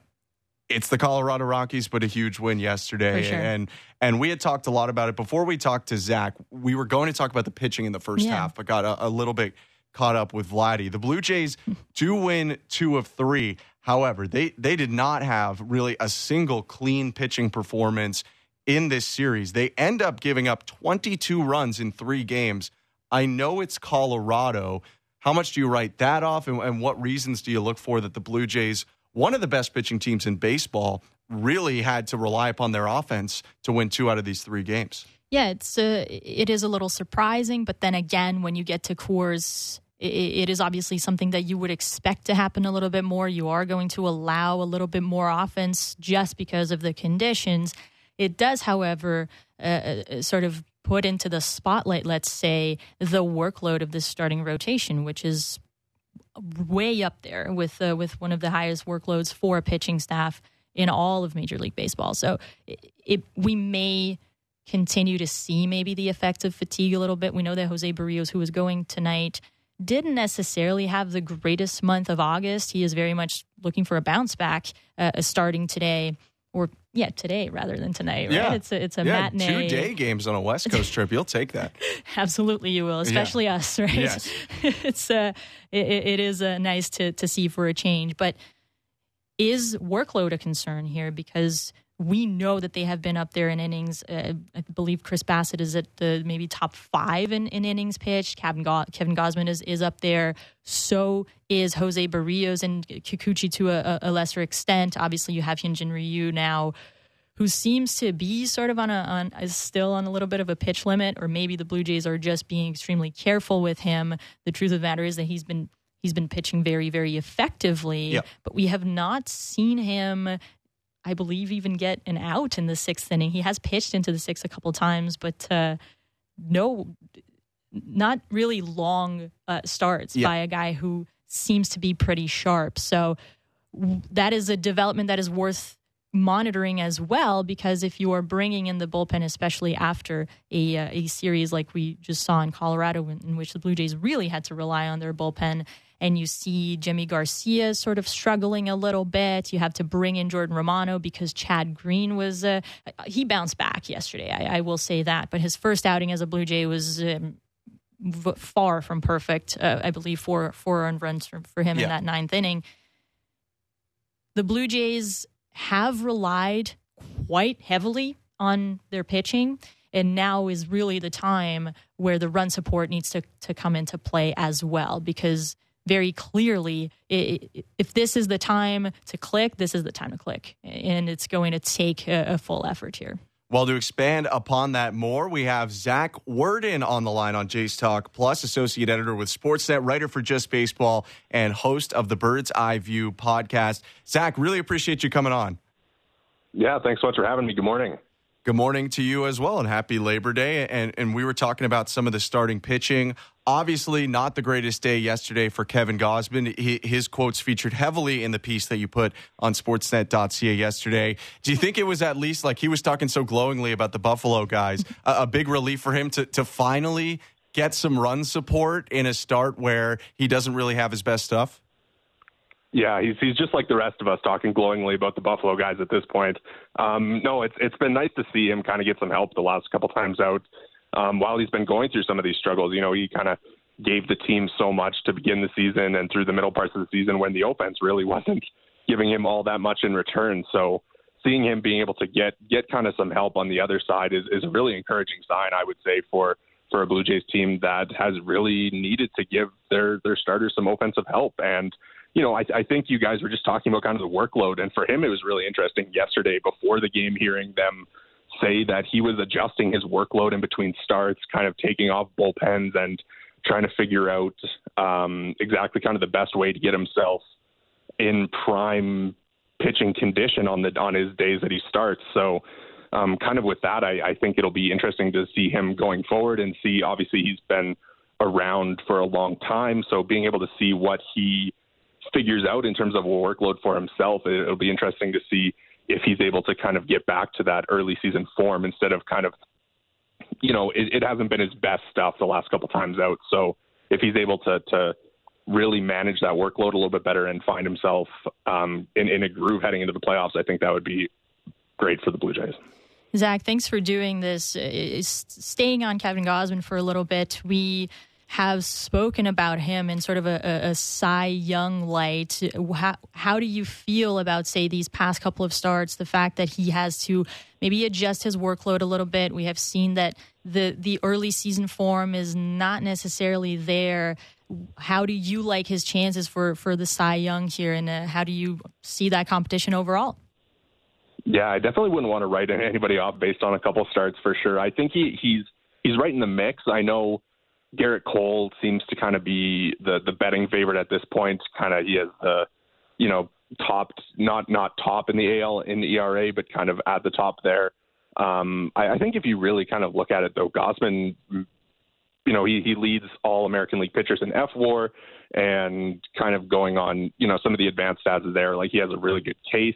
it's the Colorado Rockies, but a huge win yesterday. Sure. And and we had talked a lot about it before we talked to Zach. We were going to talk about the pitching in the first yeah. half, but got a, a, little bit caught up with Vladdy. The Blue Jays do win two of three. However, they they did not have really a single clean pitching performance in this series. They end up giving up 22 runs in three games. I know it's Colorado, how much do you write that off, and, and what reasons do you look for that the Blue Jays one of the best pitching teams in baseball really had to rely upon their offense to win two out of these three games. Yeah, it's uh, it is a little surprising, but then again, when you get to Coors, it, it is obviously something that you would expect to happen a little bit more. You are going to allow a little bit more offense just because of the conditions. It does, however, uh, uh sort of put into the spotlight, let's say, the workload of this starting rotation, which is way up there with uh, with one of the highest workloads for a pitching staff in all of Major League Baseball. So it, it, we may continue to see maybe the effects of fatigue a little bit. We know that Jose Berrios, who is going tonight, didn't necessarily have the greatest month of August. He is very much looking for a bounce back uh, starting today or yeah, today rather than tonight, right? Yeah. It's a it's a yeah, matinee. Two day games on a West Coast trip. You'll take that. Absolutely, you will, especially yeah. us, right? Yes. it's uh, it, it is uh, nice to to see for a change, but is workload a concern here? Because we know that they have been up there in innings. Uh, I believe Chris Bassitt is at the maybe top five in, in innings pitched. Kevin, Go- Kevin Gausman is, is up there. So is Jose Berrios and Kikuchi to a, a lesser extent. Obviously, you have Hyunjin Ryu now, who seems to be sort of on a on is still on a little bit of a pitch limit, or maybe the Blue Jays are just being extremely careful with him. The truth of the matter is that he's been he's been pitching very very effectively, yep. but we have not seen him I believe, even get an out in the sixth inning. He has pitched into the sixth a couple times, but uh, no, not really long uh, starts yeah. by a guy who seems to be pretty sharp. So that is a development that is worth monitoring as well because if you are bringing in the bullpen especially after a, uh, a series like we just saw in Colorado in, which the Blue Jays really had to rely on their bullpen and you see Yimi Garcia sort of struggling a little bit. You have to bring in Jordan Romano because Chad Green was uh, he bounced back yesterday. I, I, will say that, but his first outing as a Blue Jay was. Um, far from perfect, uh, I believe four four earned runs for, for him yeah. in that ninth inning. The Blue Jays have relied quite heavily on their pitching and now is really the time where the run support needs to, to come into play as well because very clearly if this is the time to click, this is the time to click. And it's going to take a, a full effort here. Well, to expand upon that more, we have Zach Worden on the line on Jays Talk Plus, associate editor with Sportsnet, writer for Just Baseball, and host of the Bird's Eye View podcast. Zach, really appreciate you coming on. Yeah, thanks so much for having me. Good morning. Good morning to you as well, and happy Labor Day. And and we were talking about some of the starting pitching. Obviously, not the greatest day yesterday for Kevin Gausman. His quotes featured heavily in the piece that you put on Sportsnet.ca yesterday. Do you think it was at least like he was talking so glowingly about the Buffalo guys, a, a big relief for him to to finally get some run support in a start where he doesn't really have his best stuff? Yeah, he's he's just like the rest of us, talking glowingly about the Buffalo guys at this point. Um, no, it's it's been nice to see him kind of get some help the last couple times out. Um, while he's been going through some of these struggles, you know, he kind of gave the team so much to begin the season and through the middle parts of the season when the offense really wasn't giving him all that much in return. So seeing him being able to get get kind of some help on the other side is, is a really encouraging sign, I would say, for for a Blue Jays team that has really needed to give their their starters some offensive help and you know, I, I think you guys were just talking about kind of the workload, and for him, it was really interesting yesterday before the game hearing them say that he was adjusting his workload in between starts, kind of taking off bullpens and trying to figure out um, exactly kind of the best way to get himself in prime pitching condition on the on his days that he starts. So, um, kind of with that, I, I think it'll be interesting to see him going forward and see. Obviously, he's been around for a long time, so being able to see what he figures out in terms of a workload for himself, it'll be interesting to see if he's able to kind of get back to that early season form instead of kind of, you know, it, it hasn't been his best stuff the last couple times out. So if he's able to to really manage that workload a little bit better and find himself um, in, in a groove heading into the playoffs, I think that would be great for the Blue Jays. Zach, thanks for doing this. Staying on Kevin Gausman for a little bit, we have spoken about him in sort of a, a, a Cy Young light. How, how do you feel about, say, these past couple of starts? The fact that he has to maybe adjust his workload a little bit. We have seen that the the early season form is not necessarily there. How do you like his chances for for the Cy Young here, and uh, how do you see that competition overall? Yeah, I definitely wouldn't want to write anybody off based on a couple starts for sure. I think he he's he's right in the mix. I know Gerrit Cole seems to kind of be the the betting favorite at this point. Kind of he has the you know top not not top in the AL in the ERA, but kind of at the top there. Um, I, I think if you really kind of look at it though, Gausman, you know, he he leads all American League pitchers in fWAR, and kind of going on you know some of the advanced stats there, like he has a really good case.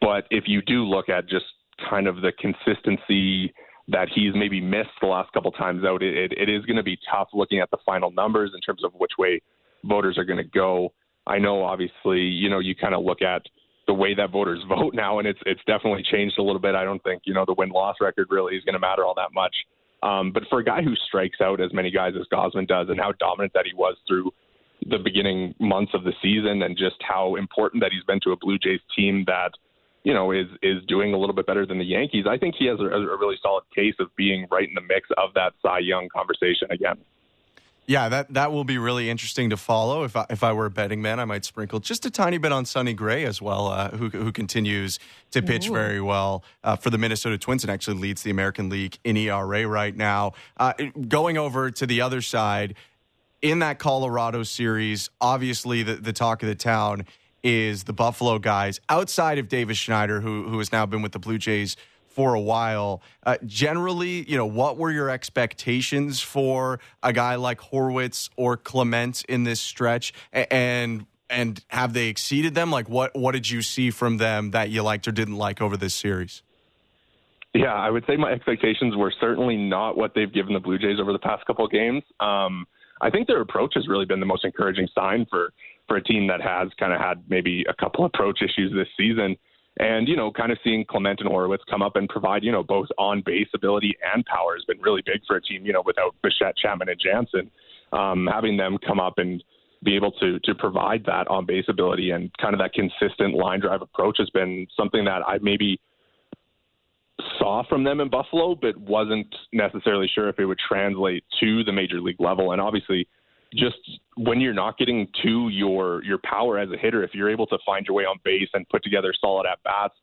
But if you do look at just kind of the consistency that he's maybe missed the last couple times out, it, it, is going to be tough looking at the final numbers in terms of which way voters are going to go. I know, obviously, you know, you kind of look at the way that voters vote now, and it's it's definitely changed a little bit. I don't think you know the win loss record really is going to matter all that much. Um, but for a guy who strikes out as many guys as Gausman does, and how dominant that he was through the beginning months of the season, and just how important that he's been to a Blue Jays team that you know, is is doing a little bit better than the Yankees. I think he has a, a really solid case of being right in the mix of that Cy Young conversation again. Yeah, that, that will be really interesting to follow. If I, if I were a betting man, I might sprinkle just a tiny bit on Sonny Gray as well, uh, who, who continues to pitch Ooh. very well uh, for the Minnesota Twins and actually leads the American League in ERA right now. Uh, going over to the other side, in that Colorado series, obviously the, the talk of the town is the Buffalo guys outside of Davis Schneider, who who has now been with the Blue Jays for a while. Uh, generally, you know, what were your expectations for a guy like Horwitz or Clement in this stretch, and and have they exceeded them? Like, what what did you see from them that you liked or didn't like over this series? Yeah, I would say my expectations were certainly not what they've given the Blue Jays over the past couple of games. Um, I think their approach has really been the most encouraging sign for for a team that has kind of had maybe a couple approach issues this season. And, you know, kind of seeing Clement and Horwitz come up and provide, you know, both on base ability and power has been really big for a team, you know, without Bichette, Chapman, and Jansen. Um, having them come up and be able to to provide that on base ability and kind of that consistent line drive approach has been something that I maybe saw from them in Buffalo, but wasn't necessarily sure if it would translate to the major league level. And obviously, just when you're not getting to your your power as a hitter, if you're able to find your way on base and put together solid at bats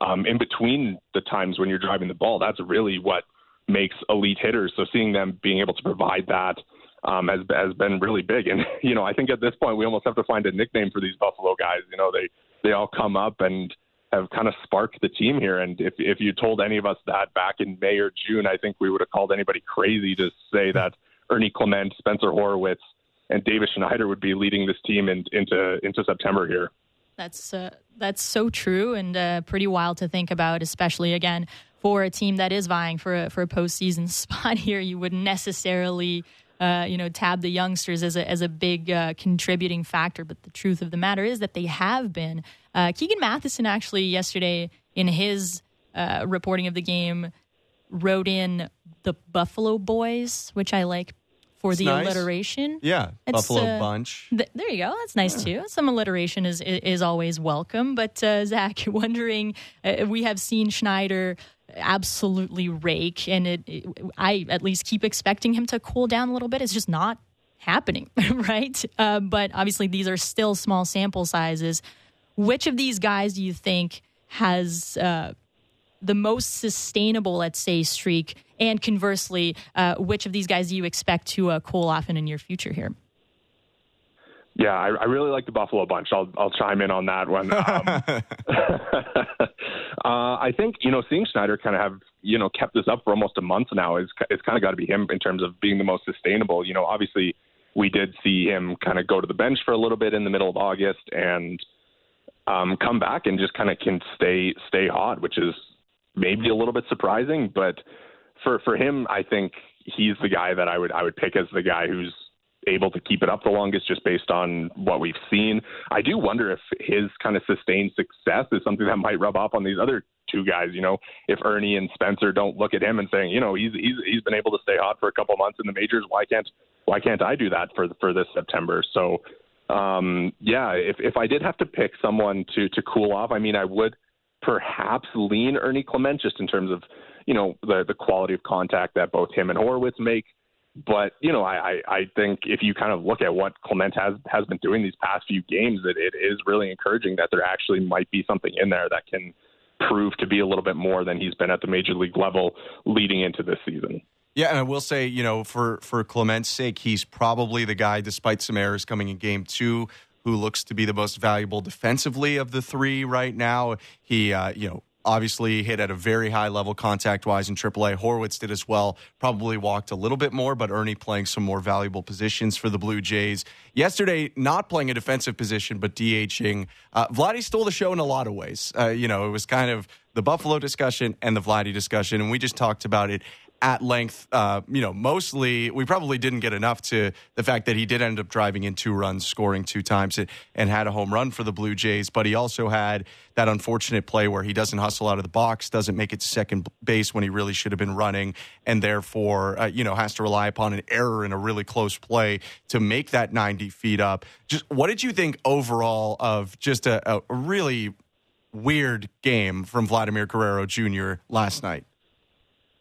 um, in between the times when you're driving the ball, that's really what makes elite hitters. So seeing them being able to provide that um, has has been really big. And you know, I think at this point we almost have to find a nickname for these Buffalo guys. You know, they they all come up and have kind of sparked the team here. And if if you told any of us that back in May or June, I think we would have called anybody crazy to say that Ernie Clement, Spencer Horwitz, and Davis Schneider would be leading this team in, into into September here. That's uh, that's so true and uh, pretty wild to think about, especially again for a team that is vying for a, for a postseason spot here. You wouldn't necessarily. Uh, you know, tab the youngsters as a as a big uh, contributing factor, but the truth of the matter is that they have been. Uh, Keegan Matheson actually yesterday in his uh, reporting of the game wrote in the Buffalo Boys, which I like for it's the nice. alliteration. Yeah, it's, Buffalo uh, Bunch. Th- there you go. That's nice yeah. too. Some alliteration is is always welcome. But uh, Zach, you're wondering, uh, we have seen Schneider absolutely rake, and it, it, I at least keep expecting him to cool down a little bit. It's just not happening, right? Uh, but obviously, these are still small sample sizes. Which of these guys do you think has uh, the most sustainable, let's say, streak? And conversely, uh, which of these guys do you expect to uh, cool off in the near future here? Yeah, I, I, really like the Buffalo bunch. I'll I'll chime in on that one. Um, uh, I think you know seeing Schneider kind of have you know kept this up for almost a month now is it's kind of got to be him in terms of being the most sustainable. You know, obviously we did see him kind of go to the bench for a little bit in the middle of August and um, come back and just kind of can stay stay hot, which is maybe a little bit surprising, but for for him, I think he's the guy that I would I would pick as the guy who's able to keep it up the longest just based on what we've seen. I do wonder if his kind of sustained success is something that might rub off on these other two guys. You know, if Ernie and Spencer don't look at him and saying, you know, he's he's he's been able to stay hot for a couple months in the majors, why can't why can't I do that for for this September? So, um, yeah, if if I did have to pick someone to to cool off, I mean, I would perhaps lean Ernie Clement just in terms of you know the the quality of contact that both him and Horwitz make. But you know, I, I think if you kind of look at what Clement has has been doing these past few games, that it is really encouraging that there actually might be something in there that can prove to be a little bit more than he's been at the major league level leading into this season. Yeah, and I will say, you know, for for Clement's sake, he's probably the guy, despite some errors coming in game two, who looks to be the most valuable defensively of the three right now. He, uh, you know, obviously hit at a very high level contact wise in AAA. Horwitz did as well. Probably walked a little bit more, but Ernie playing some more valuable positions for the Blue Jays. Yesterday, not playing a defensive position, but DHing. Uh, Vladdy stole the show in a lot of ways. Uh, you know, it was kind of the Buffalo discussion and the Vladdy discussion, and we just talked about it at length. Uh, you know, mostly we probably didn't get enough to the fact that he did end up driving in two runs, scoring two times, and had a home run for the Blue Jays. But he also had that unfortunate play where he doesn't hustle out of the box, doesn't make it to second base when he really should have been running, and therefore, uh, you know, has to rely upon an error in a really close play to make that 90 feet up. Just what did you think overall of just a, a really weird game from Vladimir Guerrero Jr. last night?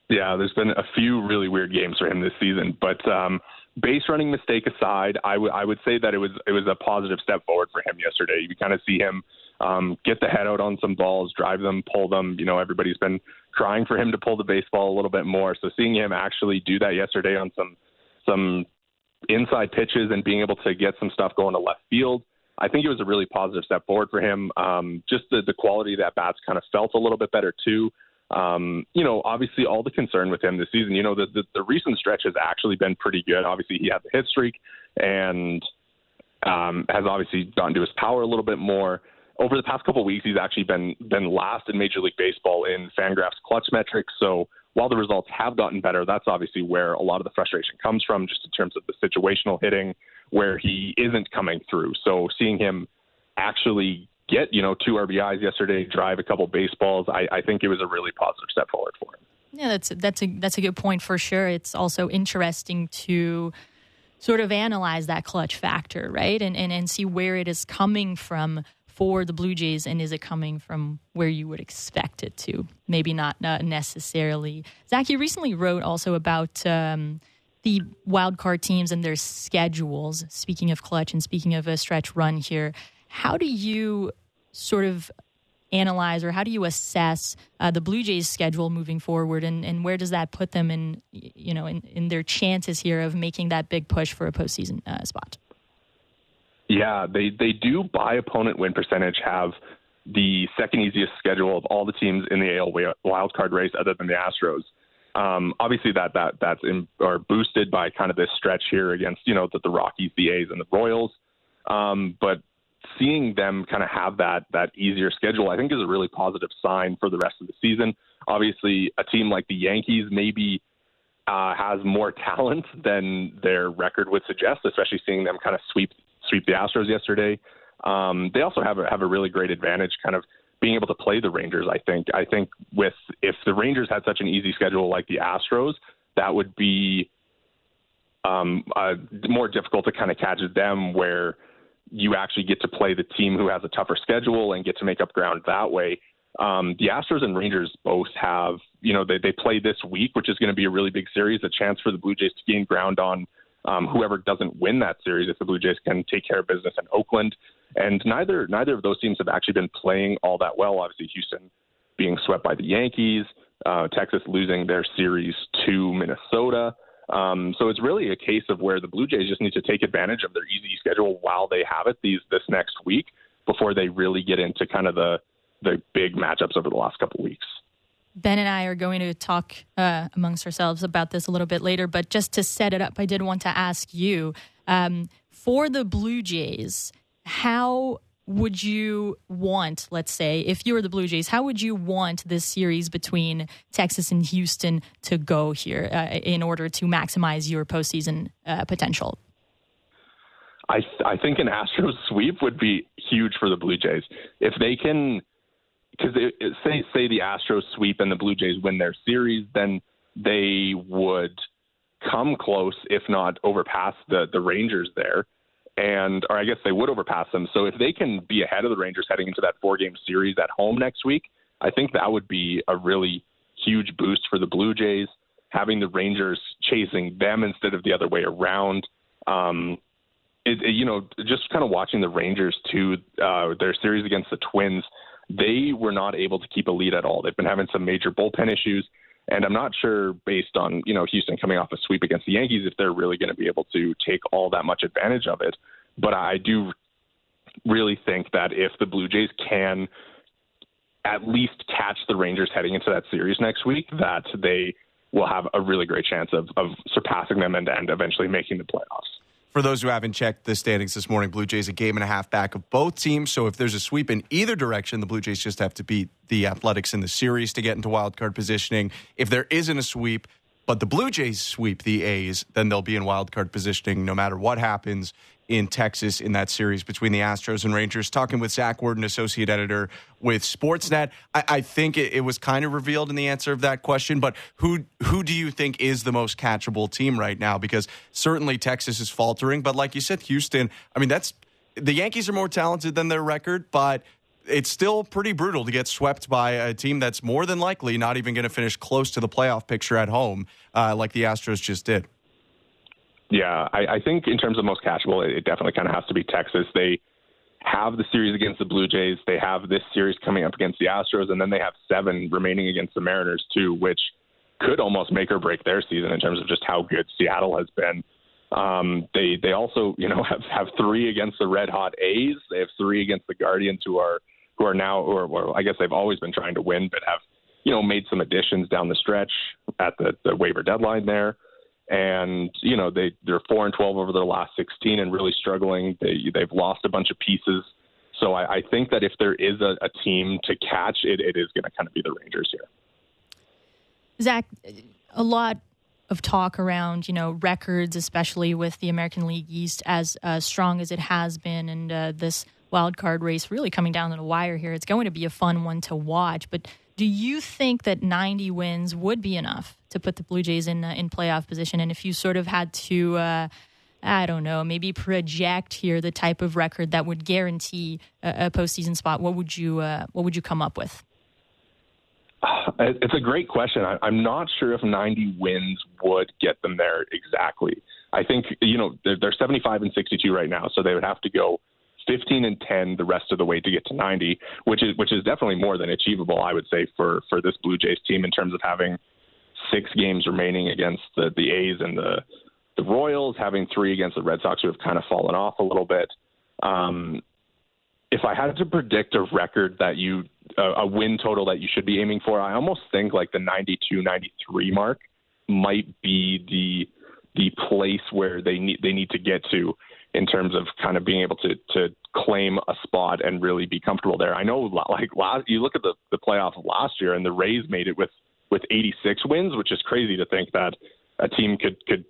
Yeah, there's been a few really weird games for him this season, but um, base running mistake aside, I would would say that it was it was a positive step forward for him yesterday. You kind of see him um, get the head out on some balls, drive them, pull them. You know, everybody's been crying for him to pull the baseball a little bit more. So seeing him actually do that yesterday on some some inside pitches and being able to get some stuff going to left field. I think it was a really positive step forward for him. Um, just the, the quality of that bats kind of felt a little bit better too. Um, you know, obviously, all the concern with him this season, you know, the, the, the recent stretch has actually been pretty good. Obviously, he had the hit streak and um, has obviously gotten to his power a little bit more. Over the past couple of weeks, he's actually been been last in Major League Baseball in Fangraphs clutch metrics. So while the results have gotten better, that's obviously where a lot of the frustration comes from, just in terms of the situational hitting, where he isn't coming through. So seeing him actually get you know two RBIs yesterday, drive a couple baseballs. I, I think it was a really positive step forward for him. Yeah, that's that's a that's a good point for sure. It's also interesting to sort of analyze that clutch factor, right, and and and see where it is coming from for the Blue Jays, and is it coming from where you would expect it to? Maybe not uh, necessarily. Zach, you recently wrote also about. Um, the wild card teams and their schedules. Speaking of clutch and speaking of a stretch run here, how do you sort of analyze or how do you assess uh, the Blue Jays' schedule moving forward, and, and where does that put them in you know in, in their chances here of making that big push for a postseason uh, spot? Yeah, they they do by opponent win percentage have the second easiest schedule of all the teams in the AL wild card race, other than the Astros. Um, obviously, that that that's in, or boosted by kind of this stretch here against you know the, the Rockies, the A's, and the Royals. Um, but seeing them kind of have that that easier schedule, I think, is a really positive sign for the rest of the season. Obviously, a team like the Yankees maybe uh, has more talent than their record would suggest, especially seeing them kind of sweep sweep the Astros yesterday. Um, they also have a, have a really great advantage, kind of being able to play the Rangers. I think. I think with if the Rangers had such an easy schedule like the Astros, that would be um, uh, more difficult to kind of catch them where you actually get to play the team who has a tougher schedule and get to make up ground that way. Um, the Astros and Rangers both have, you know, they, they play this week, which is going to be a really big series, a chance for the Blue Jays to gain ground on um, whoever doesn't win that series if the Blue Jays can take care of business in Oakland. And neither neither of those teams have actually been playing all that well. Obviously, Houston being swept by the Yankees, uh, Texas losing their series to Minnesota. Um, so it's really a case of where the Blue Jays just need to take advantage of their easy schedule while they have it these this next week before they really get into kind of the the big matchups over the last couple weeks. Ben and I are going to talk uh, amongst ourselves about this a little bit later, but just to set it up, I did want to ask you um, for the Blue Jays, how would you want, let's say, if you were the Blue Jays, how would you want this series between Texas and Houston to go here uh, in order to maximize your postseason uh, potential? I th- I think an Astros sweep would be huge for the Blue Jays if they can because say say the Astros sweep and the Blue Jays win their series, then they would come close, if not overpass the the Rangers there, and or I guess they would overpass them. So if they can be ahead of the Rangers heading into that four game series at home next week, I think that would be a really huge boost for the Blue Jays. Having the Rangers chasing them instead of the other way around. Um, it, it, you know, just kind of watching the Rangers too, uh, their series against the Twins, they were not able to keep a lead at all. They've been having some major bullpen issues. And I'm not sure, based on you know Houston coming off a sweep against the Yankees, if they're really going to be able to take all that much advantage of it. But I do really think that if the Blue Jays can at least catch the Rangers heading into that series next week, that they will have a really great chance of, of surpassing them and, and eventually making the playoffs. For those who haven't checked the standings this morning, Blue Jays a game and a half back of both teams. So if there's a sweep in either direction, the Blue Jays just have to beat the Athletics in the series to get into wild card positioning. If there isn't a sweep, but the Blue Jays sweep the A's, then they'll be in wild card positioning no matter what happens in Texas in that series between the Astros and Rangers. Talking with Zach Worden, associate editor with Sportsnet. I, I think it, it, was kind of revealed in the answer of that question, but who who do you think is the most catchable team right now? Because certainly Texas is faltering, but like you said, Houston. I mean, that's the Yankees are more talented than their record, but it's still pretty brutal to get swept by a team that's more than likely not even going to finish close to the playoff picture at home, uh, like the Astros just did. Yeah, I, I think in terms of most catchable, it, it definitely kind of has to be Texas. They have the series against the Blue Jays. They have this series coming up against the Astros, and then they have seven remaining against the Mariners too, which could almost make or break their season in terms of just how good Seattle has been. Um, they they also you know have have three against the red hot A's. They have three against the Guardians, who are who are now or, or I guess they've always been trying to win, but have you know made some additions down the stretch at the, the waiver deadline there and you know they they're four and twelve over their last sixteen and really struggling. They they've lost a bunch of pieces. So I, I think that if there is a, a team to catch, it, it is going to kind of be the Rangers here. Zach, a lot of talk around you know records, especially with the American League East as uh, strong as it has been, and uh, this wild card race really coming down to the wire here. It's going to be a fun one to watch, but do you think that 90 wins would be enough to put the Blue Jays in uh, in playoff position? And if you sort of had to, uh, I don't know, maybe project here the type of record that would guarantee a, a postseason spot, what would you uh, what would you come up with? It's a great question. I'm not sure if 90 wins would get them there exactly. I think you know they're, they're 75 and 62 right now, so they would have to go 15 and 10 the rest of the way to get to 90, which is which is definitely more than achievable, I would say, for for this Blue Jays team in terms of having six games remaining against the the A's and the the Royals, having three against the Red Sox, who have kind of fallen off a little bit. Um, if I had to predict a record that you uh, a win total that you should be aiming for, I almost think like the 92 93 mark might be the the place where they need they need to get to in terms of kind of being able to to claim a spot and really be comfortable there. I know like last you look at the the playoff last year and the Rays made it with with 86 wins, which is crazy to think that a team could could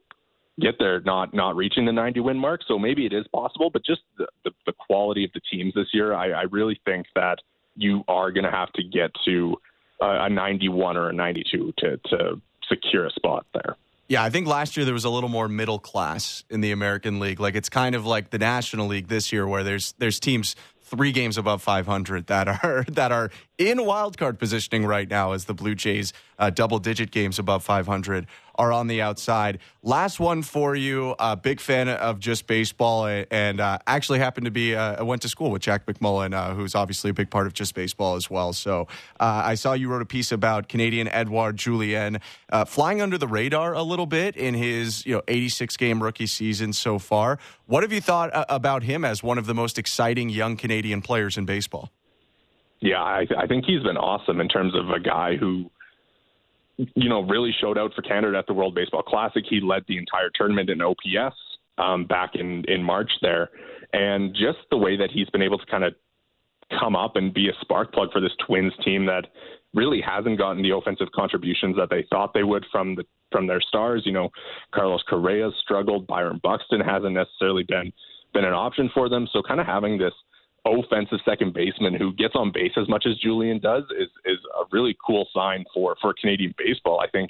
get there not not reaching the 90 win mark. So maybe it is possible, but just the the, the quality of the teams this year, I, I really think that you are going to have to get to a, a 91 or a 92 to to secure a spot there. Yeah, I think last year there was a little more middle class in the American League. Like it's kind of like the National League this year, where there's there's teams three games above 500 that are that are in wild card positioning right now as the Blue Jays uh, double digit games above 500 are on the outside. Last one for you. Uh, big fan of just baseball and uh, actually happened to be, uh, I went to school with Jack McMullen, uh, who's obviously a big part of just baseball as well. So uh, I saw you wrote a piece about Canadian Edouard Julien uh, flying under the radar a little bit in his you know 86 game rookie season so far. What have you thought about him as one of the most exciting young Canadian players in baseball? Yeah, I, I think he's been awesome in terms of a guy who, you know, really showed out for Canada at the World Baseball Classic. He led the entire tournament in OPS um, back in in March there, and just the way that he's been able to kind of come up and be a spark plug for this Twins team that really hasn't gotten the offensive contributions that they thought they would from the from their stars. You know, Carlos Correa struggled, Byron Buxton hasn't necessarily been been an option for them. So kind of having this offensive second baseman who gets on base as much as Julien does is is a really cool sign for for Canadian baseball. I think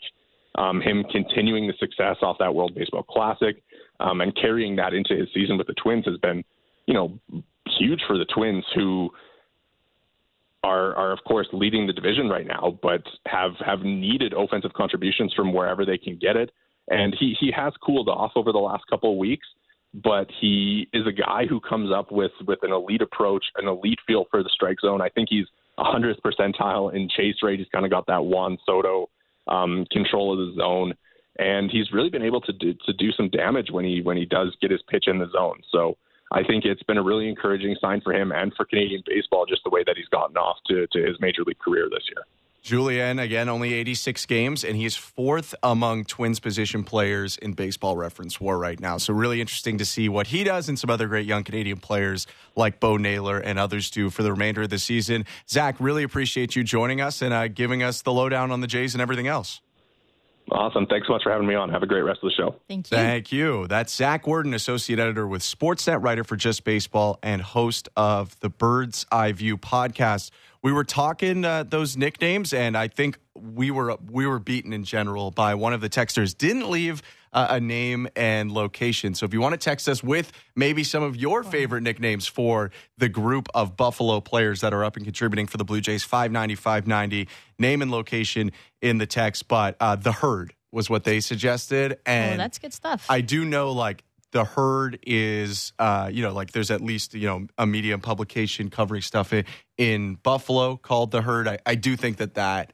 um, him continuing the success off that World Baseball Classic um, and carrying that into his season with the Twins has been, you know, huge for the Twins who are are of course leading the division right now, but have have needed offensive contributions from wherever they can get it. And he he has cooled off over the last couple of weeks, but he is a guy who comes up with with an elite approach, an elite feel for the strike zone. I think he's a hundredth percentile in chase rate. He's kind of got that Juan Soto um, control of the zone, and he's really been able to do, to do some damage when he when he does get his pitch in the zone. So I think it's been a really encouraging sign for him and for Canadian baseball, just the way that he's gotten off to, to his major league career this year. Julien, again, only 86 games, and he's fourth among Twins position players in baseball reference war right now. So, really interesting to see what he does and some other great young Canadian players like Bo Naylor and others do for the remainder of the season. Zach, really appreciate you joining us and uh, giving us the lowdown on the Jays and everything else. Awesome. Thanks so much for having me on. Have a great rest of the show. Thank you. Thank you. That's Zach Worden, associate editor with Sportsnet, writer for Just Baseball, and host of the Bird's Eye View podcast. We were talking uh, those nicknames, and I think we were we were beaten in general by one of the texters. Didn't leave uh, a name and location. So if you want to text us with maybe some of your favorite nicknames for the group of Buffalo players that are up and contributing for the Blue Jays, 590 590, name and location in the text. But uh, the herd was what they suggested. And oh, that's good stuff. I do know like the herd is uh, you know like there's at least you know a media publication covering stuff in, in buffalo called the herd I, I, do think that that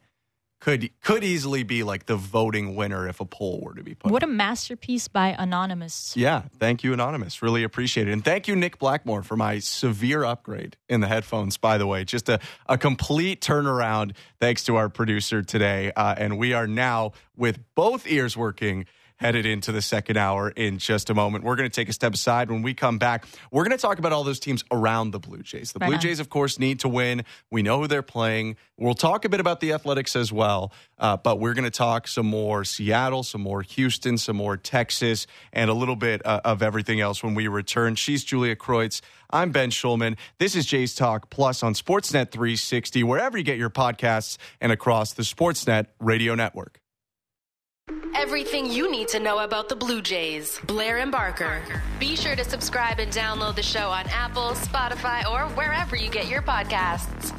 could could easily be like the voting winner if a poll were to be put. What a masterpiece by Anonymous. Yeah, thank you, Anonymous. Really appreciate it. And thank you, Nick Blackmore, for my severe upgrade in the headphones, by the way. Just a, a complete turnaround thanks to our producer today. Uh, and we are now with both ears working headed into the second hour in just a moment. We're going to take a step aside. When we come back, we're going to talk about all those teams around the Blue Jays. The right Blue on. Jays, of course, need to win. We know who they're playing. We'll talk a bit about the Athletics as well, uh, but we're going to talk some more Seattle, some more Houston, some more Texas, and a little bit uh, of everything else when we return. She's Julia Kreuz. I'm Ben Shulman. This is Jays Talk Plus on Sportsnet 360, wherever you get your podcasts and across the Sportsnet radio network. Everything you need to know about the Blue Jays. Blair and Barker. Be sure to subscribe and download the show on Apple, Spotify, or wherever you get your podcasts.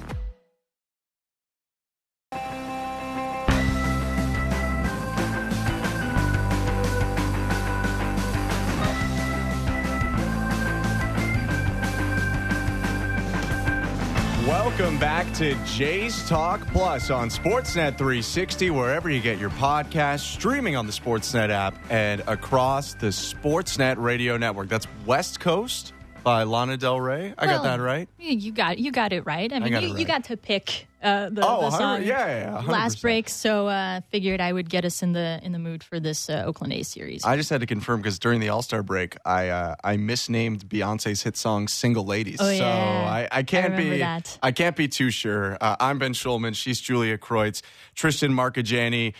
Welcome back to Jays Talk Plus on Sportsnet 360, wherever you get your podcast, streaming on the Sportsnet app and across the Sportsnet radio network. That's West Coast by Lana Del Rey. I well, got that right. You got you got it right. I mean, I you, right. you, got to pick uh, the, oh, the song yeah, yeah, last break, so uh, figured I would get us in the in the mood for this uh, Oakland A's series. I just had to confirm because during the All Star break, I uh, I misnamed Beyonce's hit song "Single Ladies," oh, yeah. so I, I can't I be that. I can't be too sure. Uh, I'm Ben Shulman. She's Julia Kreuz. Tristan Marcajani.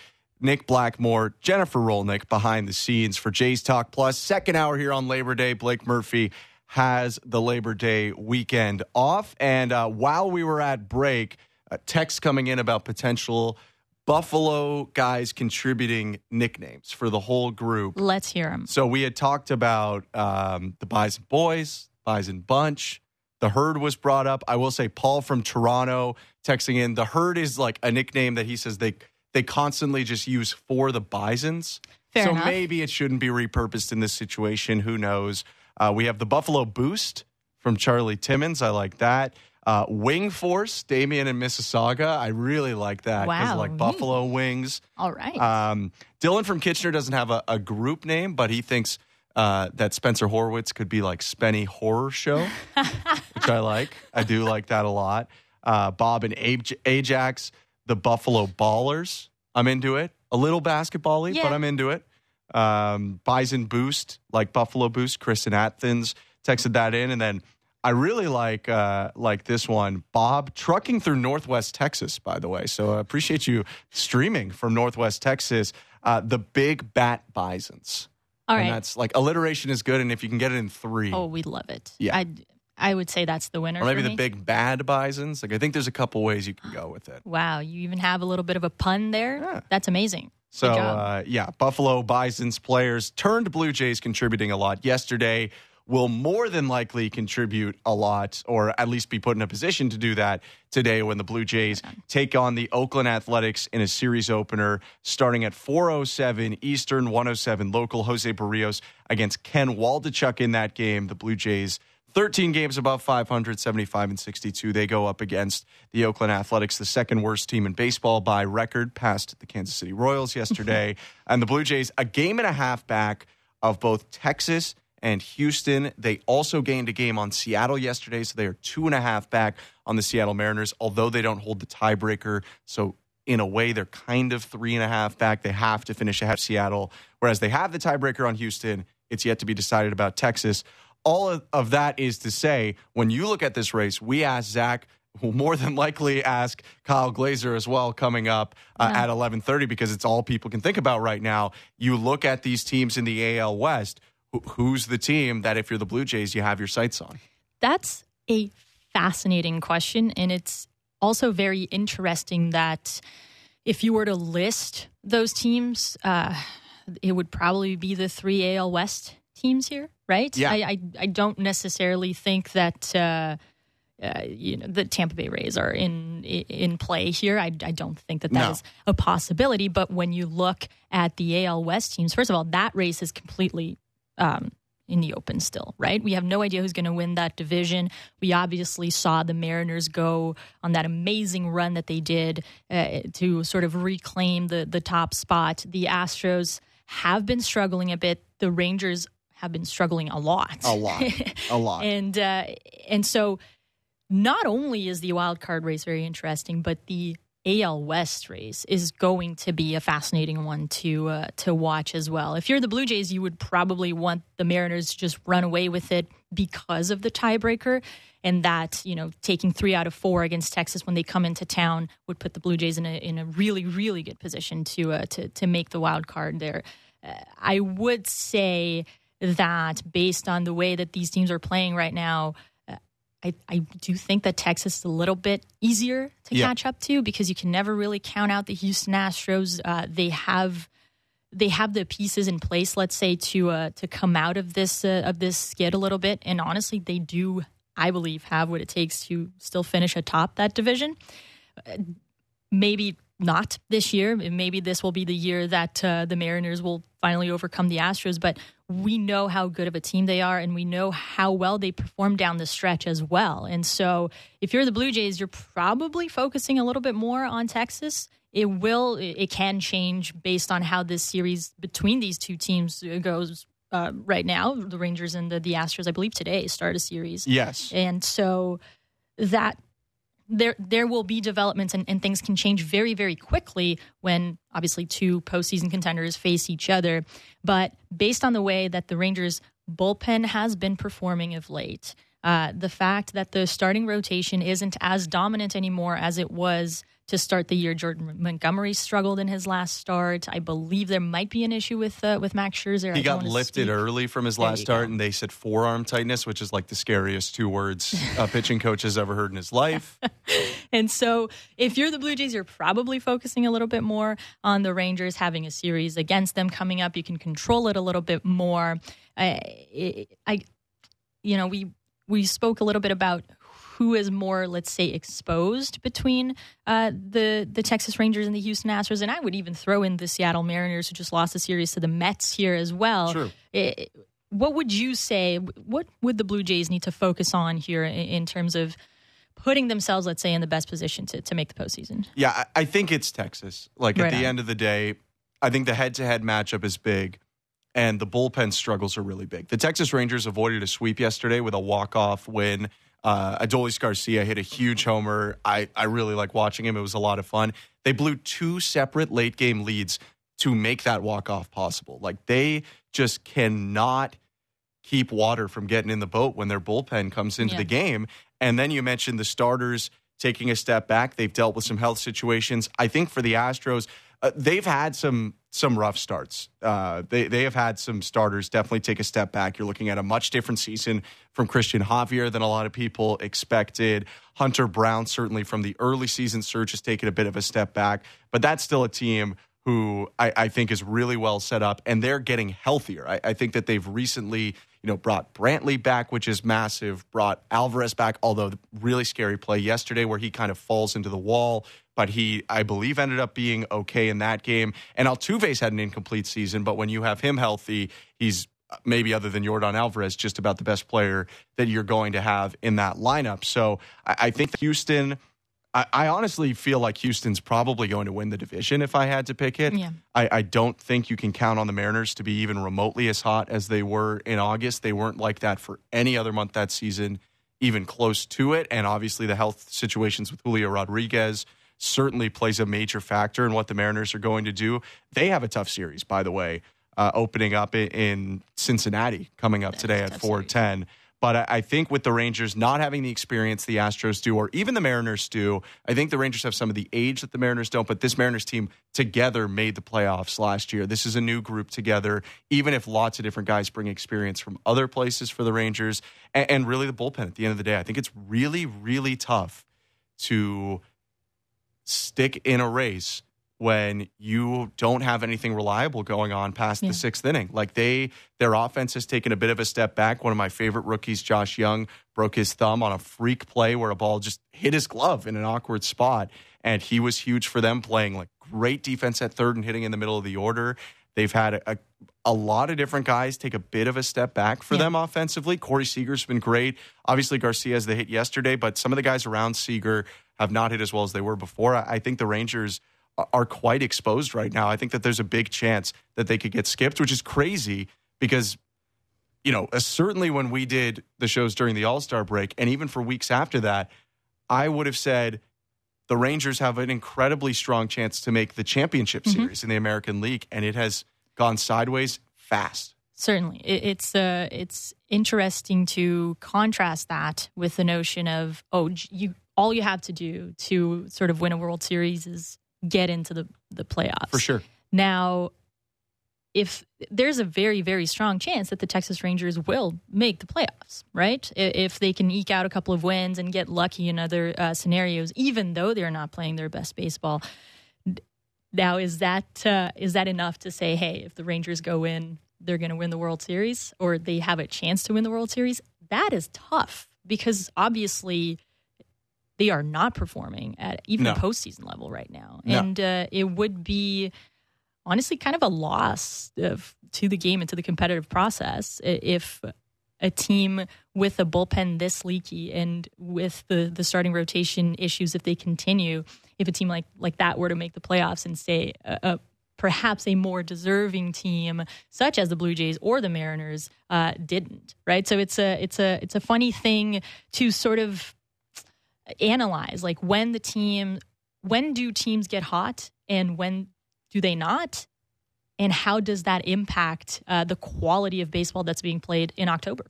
Nick Blackmore, Jennifer Rolnick behind the scenes for Jays Talk Plus. Second hour here on Labor Day. Blake Murphy has the Labor Day weekend off. And uh, while we were at break, a text coming in about potential Buffalo guys contributing nicknames for the whole group. Let's hear them. So we had talked about um, the Bison Boys, Bison Bunch. The Herd was brought up. I will say Paul from Toronto texting in. The Herd is like a nickname that he says they they constantly just use for the Bisons. Fair so enough. maybe it shouldn't be repurposed in this situation. Who knows? Uh, we have the Buffalo Boost from Charlie Timmons. I like that. Uh, Wing Force, Damien and Mississauga. I really like that because wow. like Buffalo Wings. All right. Um, Dylan from Kitchener doesn't have a, a group name, but he thinks uh, that Spencer Horwitz could be like Spenny Horror Show, which I like. I do like that a lot. Uh, Bob and Ajax, the Buffalo Ballers. I'm into it. A little basketball yeah. but I'm into it. Um, Bison Boost, like Buffalo Boost, Chris and Athens texted that in, and then I really like uh, like this one, Bob trucking through Northwest Texas. By the way, so I appreciate you streaming from Northwest Texas. Uh, the Big Bat Bisons. All right, and that's like alliteration is good, and if you can get it in three, oh, we love it. Yeah. I, I would say that's the winner. Or maybe the big bad Bisons. Like I think there's a couple ways you can go with it. Wow, you even have a little bit of a pun there. Yeah. That's amazing. So uh, yeah, Buffalo Bison's players turned Blue Jays contributing a lot yesterday. Will more than likely contribute a lot, or at least be put in a position to do that today when the Blue Jays take on the Oakland Athletics in a series opener starting at 4:07 Eastern, 107 local. Jose Berrios against Ken Waldichuk in that game. The Blue Jays 13 games above 500, 75 and 62. They go up against the Oakland Athletics, the second worst team in baseball by record, past the Kansas City Royals yesterday. and the Blue Jays, a game and a half back of both Texas and Houston. They also gained a game on Seattle yesterday, so they are two and a half back on the Seattle Mariners, although they don't hold the tiebreaker. So in a way, they're kind of three and a half back. They have to finish ahead of Seattle, whereas they have the tiebreaker on Houston. It's yet to be decided about Texas. All of, that is to say, when you look at this race, we asked Zach. We'll more than likely ask Kyle Glaser as well coming up uh, at 11:30 because it's all people can think about right now. You look at these teams in the AL West. Who's the team that, if you're the Blue Jays, you have your sights on? That's a fascinating question. And it's also very interesting that if you were to list those teams, uh, it would probably be the three AL West teams here, right? Yeah. I, I, I don't necessarily think that. Uh, uh, you know the Tampa Bay Rays are in in play here. I, I don't think that that is No. a possibility. But when you look at the AL West teams, first of all, that race is completely um, in the open still, right? We have no idea who's going to win that division. We obviously saw the Mariners go on that amazing run that they did uh, to sort of reclaim the the top spot. The Astros have been struggling a bit. The Rangers have been struggling a lot, A lot, a lot. and uh, and so not only is the wild card race very interesting, but the AL West race is going to be a fascinating one to uh, to watch as well. If you're the Blue Jays, you would probably want the Mariners to just run away with it because of the tiebreaker, and that you know taking three out of four against Texas when they come into town would put the Blue Jays in a in a really really good position to uh, to to make the wild card there. Uh, I would say that based on the way that these teams are playing right now. uh, I, I do think that Texas is a little bit easier to Yeah. catch up to because you can never really count out the Houston Astros. Uh, they have they have the pieces in place, let's say, to uh, to come out of this uh, of this skid a little bit. And honestly, they do, I believe, have what it takes to still finish atop that division. Uh, maybe not this year. Maybe this will be the year that uh, the Mariners will finally overcome the Astros. But we know how good of a team they are, and we know how well they perform down the stretch as well. And so, if you're the Blue Jays, you're probably focusing a little bit more on Texas. It will, it can change based on how this series between these two teams goes. Uh, right now, the Rangers and the, the Astros, I believe today, start a series. yes. And so that there there will be developments and, and things can change very, very quickly when obviously two postseason contenders face each other. But based on the way that the Rangers bullpen has been performing of late, uh, the fact that the starting rotation isn't as dominant anymore as it was to start the year. Jordan Montgomery struggled in his last start. I believe there might be an issue with uh, with Max Scherzer. He don't got lifted speak. early from his There last start, go. and they said forearm tightness, which is like the scariest two words a pitching coach has ever heard in his life. And so, if you're the Blue Jays, you're probably focusing a little bit more on the Rangers having a series against them coming up. You can control it a little bit more. I, I you know, we we spoke a little bit about who is more, let's say, exposed between uh, the the Texas Rangers and the Houston Astros, and I would even throw in the Seattle Mariners, who just lost the series to the Mets here as well. True. I- what would you say? What would the Blue Jays need to focus on here in, in terms of putting themselves, let's say, in the best position to, to make the postseason? Yeah, I, I think it's Texas. Like at the on. end of the day, I think the head to head matchup is big, and the bullpen struggles are really big. The Texas Rangers avoided a sweep yesterday with a walk off win. Uh, Adolis Garcia hit a huge homer. I, I really like watching him. It was a lot of fun. They blew two separate late game leads to make that walk off possible. Like they just cannot keep water from getting in the boat when their bullpen comes into Yeah. the game. And then you mentioned the starters taking a step back. They've dealt with some health situations. I think for the Astros, uh, they've had some some rough starts. Uh, they they have had some starters definitely take a step back. You're looking at a much different season from Cristian Javier than a lot of people expected. Hunter Brown certainly from the early season surge has taken a bit of a step back, but that's still a team who I, I think is really well set up, and they're getting healthier. I, I think that they've recently you know, brought Brantley back, which is massive, brought Alvarez back, although really scary play yesterday where he kind of falls into the wall, but he, I believe, ended up being okay in that game. And Altuve's had an incomplete season, but when you have him healthy, he's uh, maybe other than Yordan Alvarez, just about the best player that you're going to have in that lineup. So I, I think Houston – I, I, honestly feel like Houston's probably going to win the division if I had to pick it. Yeah. I, I, don't think you can count on the Mariners to be even remotely as hot as they were in August. They weren't like that for any other month that season, even close to it. And obviously, the health situations with Julio Rodriguez certainly plays a major factor in what the Mariners are going to do. They have a tough series, by the way, uh, opening up in Cincinnati coming up today at 410. But I think with the Rangers not having the experience the Astros do, or even the Mariners do, I think the Rangers have some of the age that the Mariners don't. But this Mariners team together made the playoffs last year. This is a new group together, even if lots of different guys bring experience from other places for the Rangers. And, and really, the bullpen at the end of the day, I think it's really, really tough to stick in a race when you don't have anything reliable going on past yeah. the sixth inning. Like they, their offense has taken a bit of a step back. One of my favorite rookies, Josh Jung, broke his thumb on a freak play where a ball just hit his glove in an awkward spot. And he was huge for them playing like great defense at third and hitting in the middle of the order. They've had a, a, a lot of different guys take a bit of a step back for yeah. them offensively. Corey Seager's been great. Obviously, Garcia has the hit yesterday, but some of the guys around Seager have not hit as well as they were before. I, I think the Rangers – are quite exposed right now. I think that there's a big chance that they could get skipped, which is crazy because, you know, uh, certainly when we did the shows during the All Star break, and even for weeks after that, I would have said the Rangers have an incredibly strong chance to make the championship mm-hmm. series in the American League, and it has gone sideways fast. Certainly, it's uh, it's interesting to contrast that with the notion of oh, you all you have to do to sort of win a World Series is get into the, the playoffs. For sure. Now, if there's a very, very strong chance that the Texas Rangers will make the playoffs, right? If they can eke out a couple of wins and get lucky in other uh, scenarios, even though they're not playing their best baseball. Now, is that uh, is that enough to say, hey, if the Rangers go in, they're going to win the World Series, or they have a chance to win the World Series? That is tough because obviously they are not performing at even no. postseason level right now. No. And uh, it would be honestly kind of a loss of, to the game and to the competitive process if a team with a bullpen this leaky and with the, the starting rotation issues, if they continue, if a team like, like that were to make the playoffs and say a, a perhaps a more deserving team such as the Blue Jays or the Mariners uh, didn't right so it's a it's a it's a funny thing to sort of analyze like when the team when do teams get hot and when do they not? And how does that impact uh, the quality of baseball that's being played in october?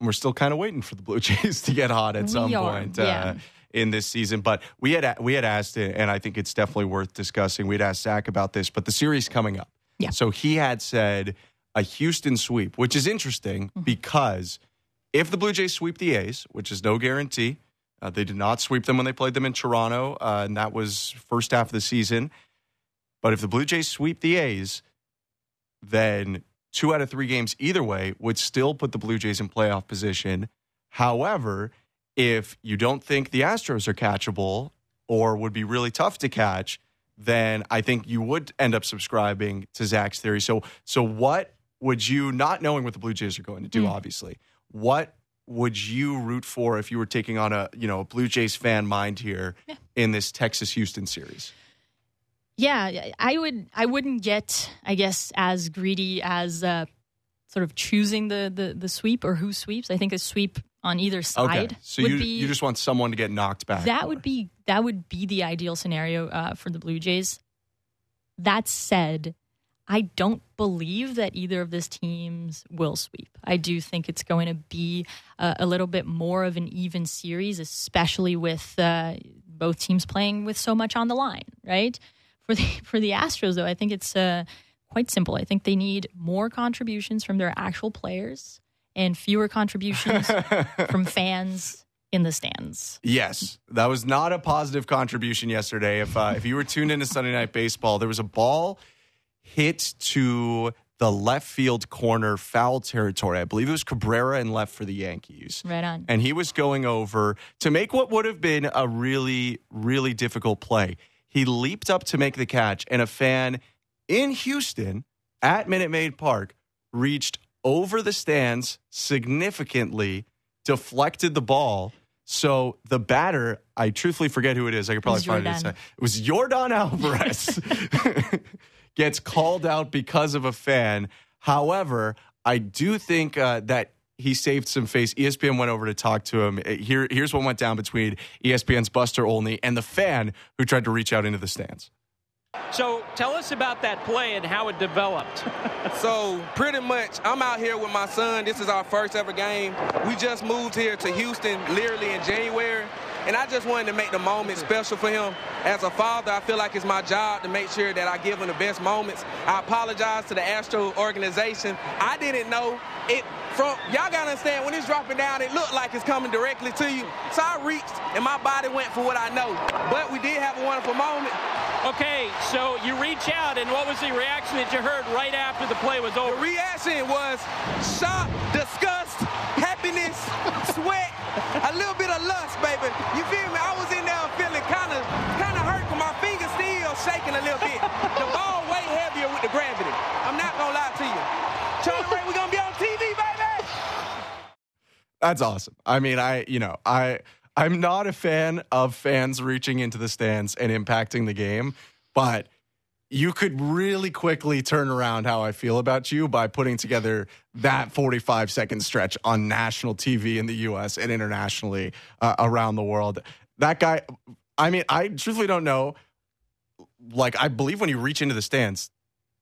We're still kind of waiting for the blue jays to get hot at we some are, point uh, in this season. But we had we had asked and i think it's definitely worth discussing we'd asked zach about this but the series coming up. Yeah. so he had said a houston sweep which is interesting mm-hmm. because if the blue jays sweep the a's which is no guarantee uh, they did not sweep them when they played them in Toronto, uh, and that was first half of the season. But if the Blue Jays sweep the A's, then two out of three games either way would still put the Blue Jays in playoff position. However, if you don't think the Astros are catchable or would be really tough to catch, then I think you would end up subscribing to Zach's theory. So, so what would you, not knowing what the Blue Jays are going to do, mm. obviously, what would you root for if you were taking on a you know a Blue Jays fan mind here yeah. in this Texas Houston series? Yeah, I would. I wouldn't get, I guess, as greedy as uh, sort of choosing the, the the sweep or who sweeps. I think a sweep on either side. Okay. So you be, you just want someone to get knocked back. That would be that would be the ideal scenario uh, for the Blue Jays. That said, I don't believe that either of these teams will sweep. I do think it's going to be a, a little bit more of an even series, especially with uh, both teams playing with so much on the line, right? For for the for the Astros, though, I think it's uh, quite simple. I think they need more contributions from their actual players and fewer contributions from fans in the stands. Yes, that was not a positive contribution yesterday. If uh, if you were tuned into Sunday Night Baseball, there was a ball hit to the left field corner foul territory. I believe it was Cabrera and left for the Yankees. Right on. And he was going over to make what would have been a really, really difficult play. He leaped up to make the catch, and a fan in Houston at Minute Maid Park reached over the stands significantly, deflected the ball. So the batter, I truthfully forget who it is. I could probably find it. It was Yordan Alvarez. gets called out because of a fan. However, I do think uh, that he saved some face. ESPN went over to talk to him. Here, here's what went down between ESPN's Buster Olney and the fan who tried to reach out into the stands. So tell us about that play and how it developed. so pretty much, I'm out here with my son. This is our first ever game. We just moved here to Houston literally in January. And I just wanted to make the moment special for him. As a father, I feel like it's my job to make sure that I give him the best moments. I apologize to the Astro organization. I didn't know it from y'all gotta understand when it's dropping down, it looked like it's coming directly to you. So I reached and my body went for what I know. But we did have a wonderful moment. Okay, so you reach out, and what was the reaction that you heard right after the play was over? The reaction was shock, disgust, happiness, sweat, a little lust, baby. You feel me? I was in there feeling kind of kind of hurt, my fingers still shaking a little bit. The ball way heavier with the gravity. I'm not gonna lie to you. Charlie Ray, we're gonna be on TV, baby. That's awesome. I mean, I you know I. I'm not a fan of fans reaching into the stands and impacting the game, but you could really quickly turn around how I feel about you by putting together that 45 second stretch on national TV in the US and internationally uh, around the world. That guy, I mean, I truthfully don't know. Like, I believe when you reach into the stands,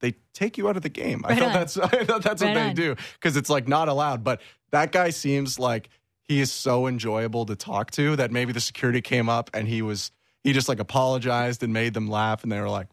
they take you out of the game. Right I, thought that's, I thought that's right what they on. do because it's like not allowed. But that guy seems like he is so enjoyable to talk to that maybe the security came up and he was, he just like apologized and made them laugh and they were like,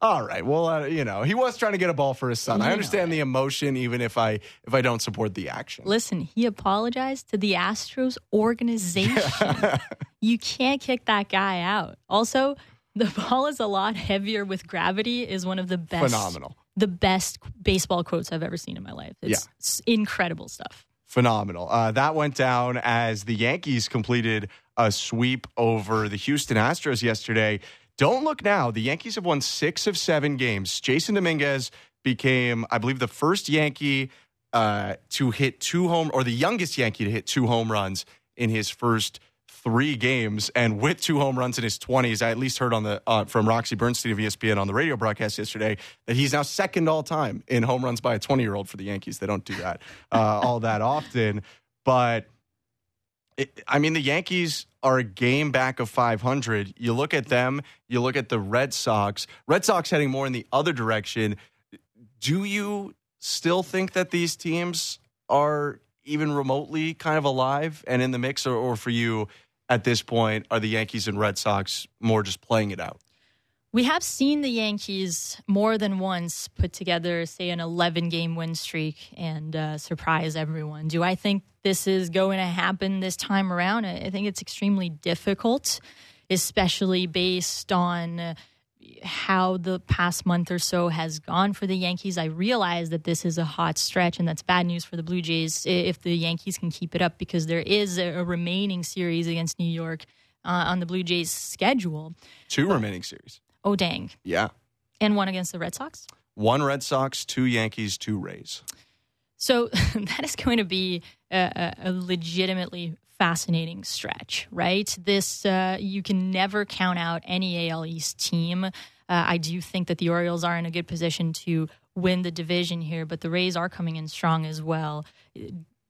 all right. Well, uh, you know, he was trying to get a ball for his son. I understand the emotion, even if I if I don't support the action. Listen, he apologized to the Astros organization. you can't kick that guy out. Also, the ball is a lot heavier with gravity. Is one of the best phenomenal, the best baseball quotes I've ever seen in my life. It's yeah. incredible stuff. Phenomenal. Uh, that went down as the Yankees completed a sweep over the Houston Astros yesterday. Don't look now. The Yankees have won six of seven games. Jasson Dominguez became, I believe, the first Yankee uh, to hit two home, or the youngest Yankee to hit two home runs in his first three games. And with two home runs in his 20s, I at least heard on the uh, from Roxy Bernstein of ESPN on the radio broadcast yesterday that he's now second all time in home runs by a 20 year old for the Yankees. They don't do that uh, all that often, but I mean, the Yankees are a game back of 500. You look at them, you look at the Red Sox. Red Sox heading more in the other direction. Do you still think that these teams are even remotely kind of alive and in the mix, or, or for you at this point, are the Yankees and Red Sox more just playing it out? We have seen the Yankees more than once put together, say, an 11 game win streak and uh, surprise everyone. Do I think this is going to happen this time around? I think it's extremely difficult, especially based on how the past month or so has gone for the Yankees. I realize that this is a hot stretch, and that's bad news for the Blue Jays if the Yankees can keep it up because there is a remaining series against New York uh, on the Blue Jays schedule. Two remaining series. Oh, dang. Yeah. And one against the Red Sox? One Red Sox, two Yankees, two Rays. So that is going to be a, a legitimately fascinating stretch, right? This, uh, you can never count out any AL East team. Uh, I do think that the Orioles are in a good position to win the division here, but the Rays are coming in strong as well.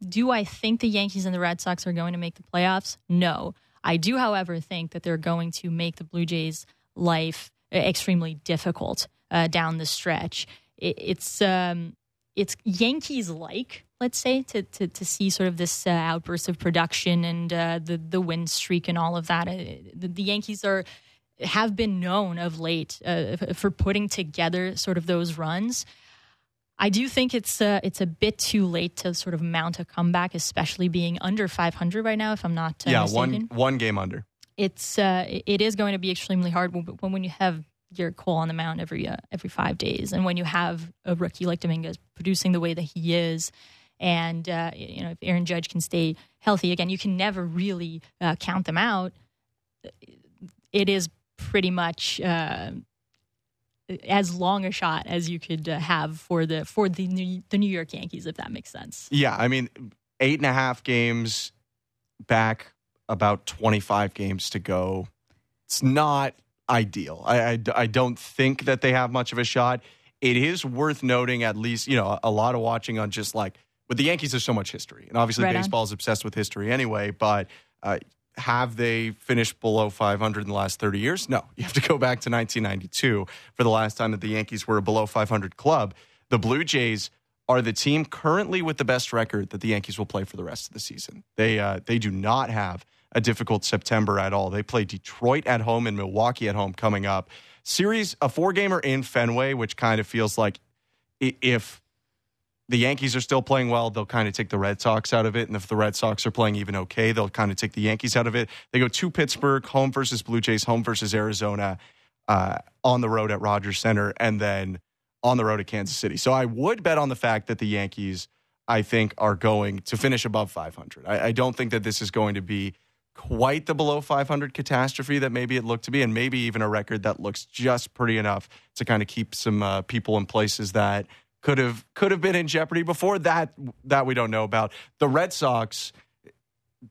Do I think the Yankees and the Red Sox are going to make the playoffs? No. I do, however, think that they're going to make the Blue Jays' life extremely difficult uh, down the stretch. It, it's um, it's Yankees like, let's say, to, to, to see sort of this uh, outburst of production and uh, the the win streak and all of that. Uh, the, the, Yankees are have been known of late uh, for putting together sort of those runs. I do think it's uh, it's a bit too late to sort of mount a comeback, especially being under 500 right now. If I'm not uh, yeah, mistaken. one one game under. It's uh, it is going to be extremely hard when, when you have your Cole on the mound every uh, every five days, and when you have a rookie like Dominguez producing the way that he is, and uh, you know if Aaron Judge can stay healthy again, you can never really uh, count them out. It is pretty much uh, as long a shot as you could uh, have for the for the New, the New York Yankees, if that makes sense. Yeah, I mean, eight and a half games back, about twenty five games to go. It's not ideal. I, I, I don't think that they have much of a shot. It is worth noting, at least, you know, a lot of watching on just like with the Yankees. There's so much history, and obviously Right on. baseball is obsessed with history anyway. But uh, have they finished below 500 in the last 30 years? No. You have to go back to 1992 for the last time that the Yankees were a below 500 club. The Blue Jays are the team currently with the best record that the Yankees will play for the rest of the season. They uh, they do not have a difficult September at all. They play Detroit at home and Milwaukee at home coming up. Series a four gamer in Fenway, which kind of feels like if the Yankees are still playing well, they'll kind of take the Red Sox out of it. And if the Red Sox are playing even okay, they'll kind of take the Yankees out of it. They go to Pittsburgh, home versus Blue Jays, home versus Arizona, uh, on the road at Rogers Center, and then on the road at Kansas City. So I would bet on the fact that the Yankees, I think, are going to finish above 500. I, I don't think that this is going to be quite the below 500 catastrophe that maybe it looked to be, and maybe even a record that looks just pretty enough to kind of keep some uh, people in places that could have could have been in jeopardy before that that we don't know about. The Red Sox,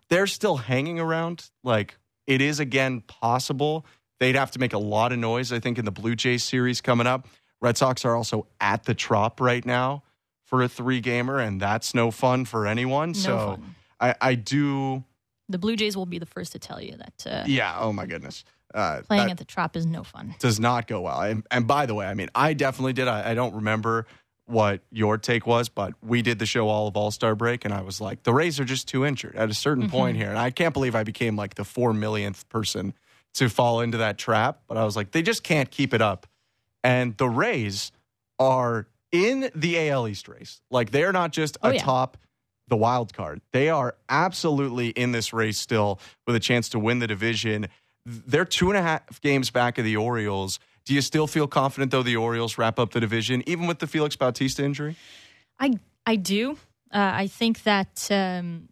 they're still hanging around. Like it is again possible. They'd have to make a lot of noise, I think, in the Blue Jays series coming up. Red Sox are also at the Trop right now for a three gamer, and that's no fun for anyone. No so fun. I, I do The Blue Jays will be the first to tell you that uh, yeah, oh my goodness. Uh, playing at the Trop is no fun. does not go well. And, and by the way, I mean, I definitely did. I, I don't remember what your take was, but we did the show all of All Star Break, and I was like, the Rays are just too injured at a certain point here. And I can't believe I became like the four millionth person to fall into that trap. But I was like, they just can't keep it up. And the Rays are in the AL East race. Like, they're not just Oh, a yeah. top the wild card. They are absolutely in this race still with a chance to win the division. They're two and a half games back of the Orioles. Do you still feel confident though the Orioles wrap up the division, even with the Felix Bautista injury? I I do. Uh, I think that um,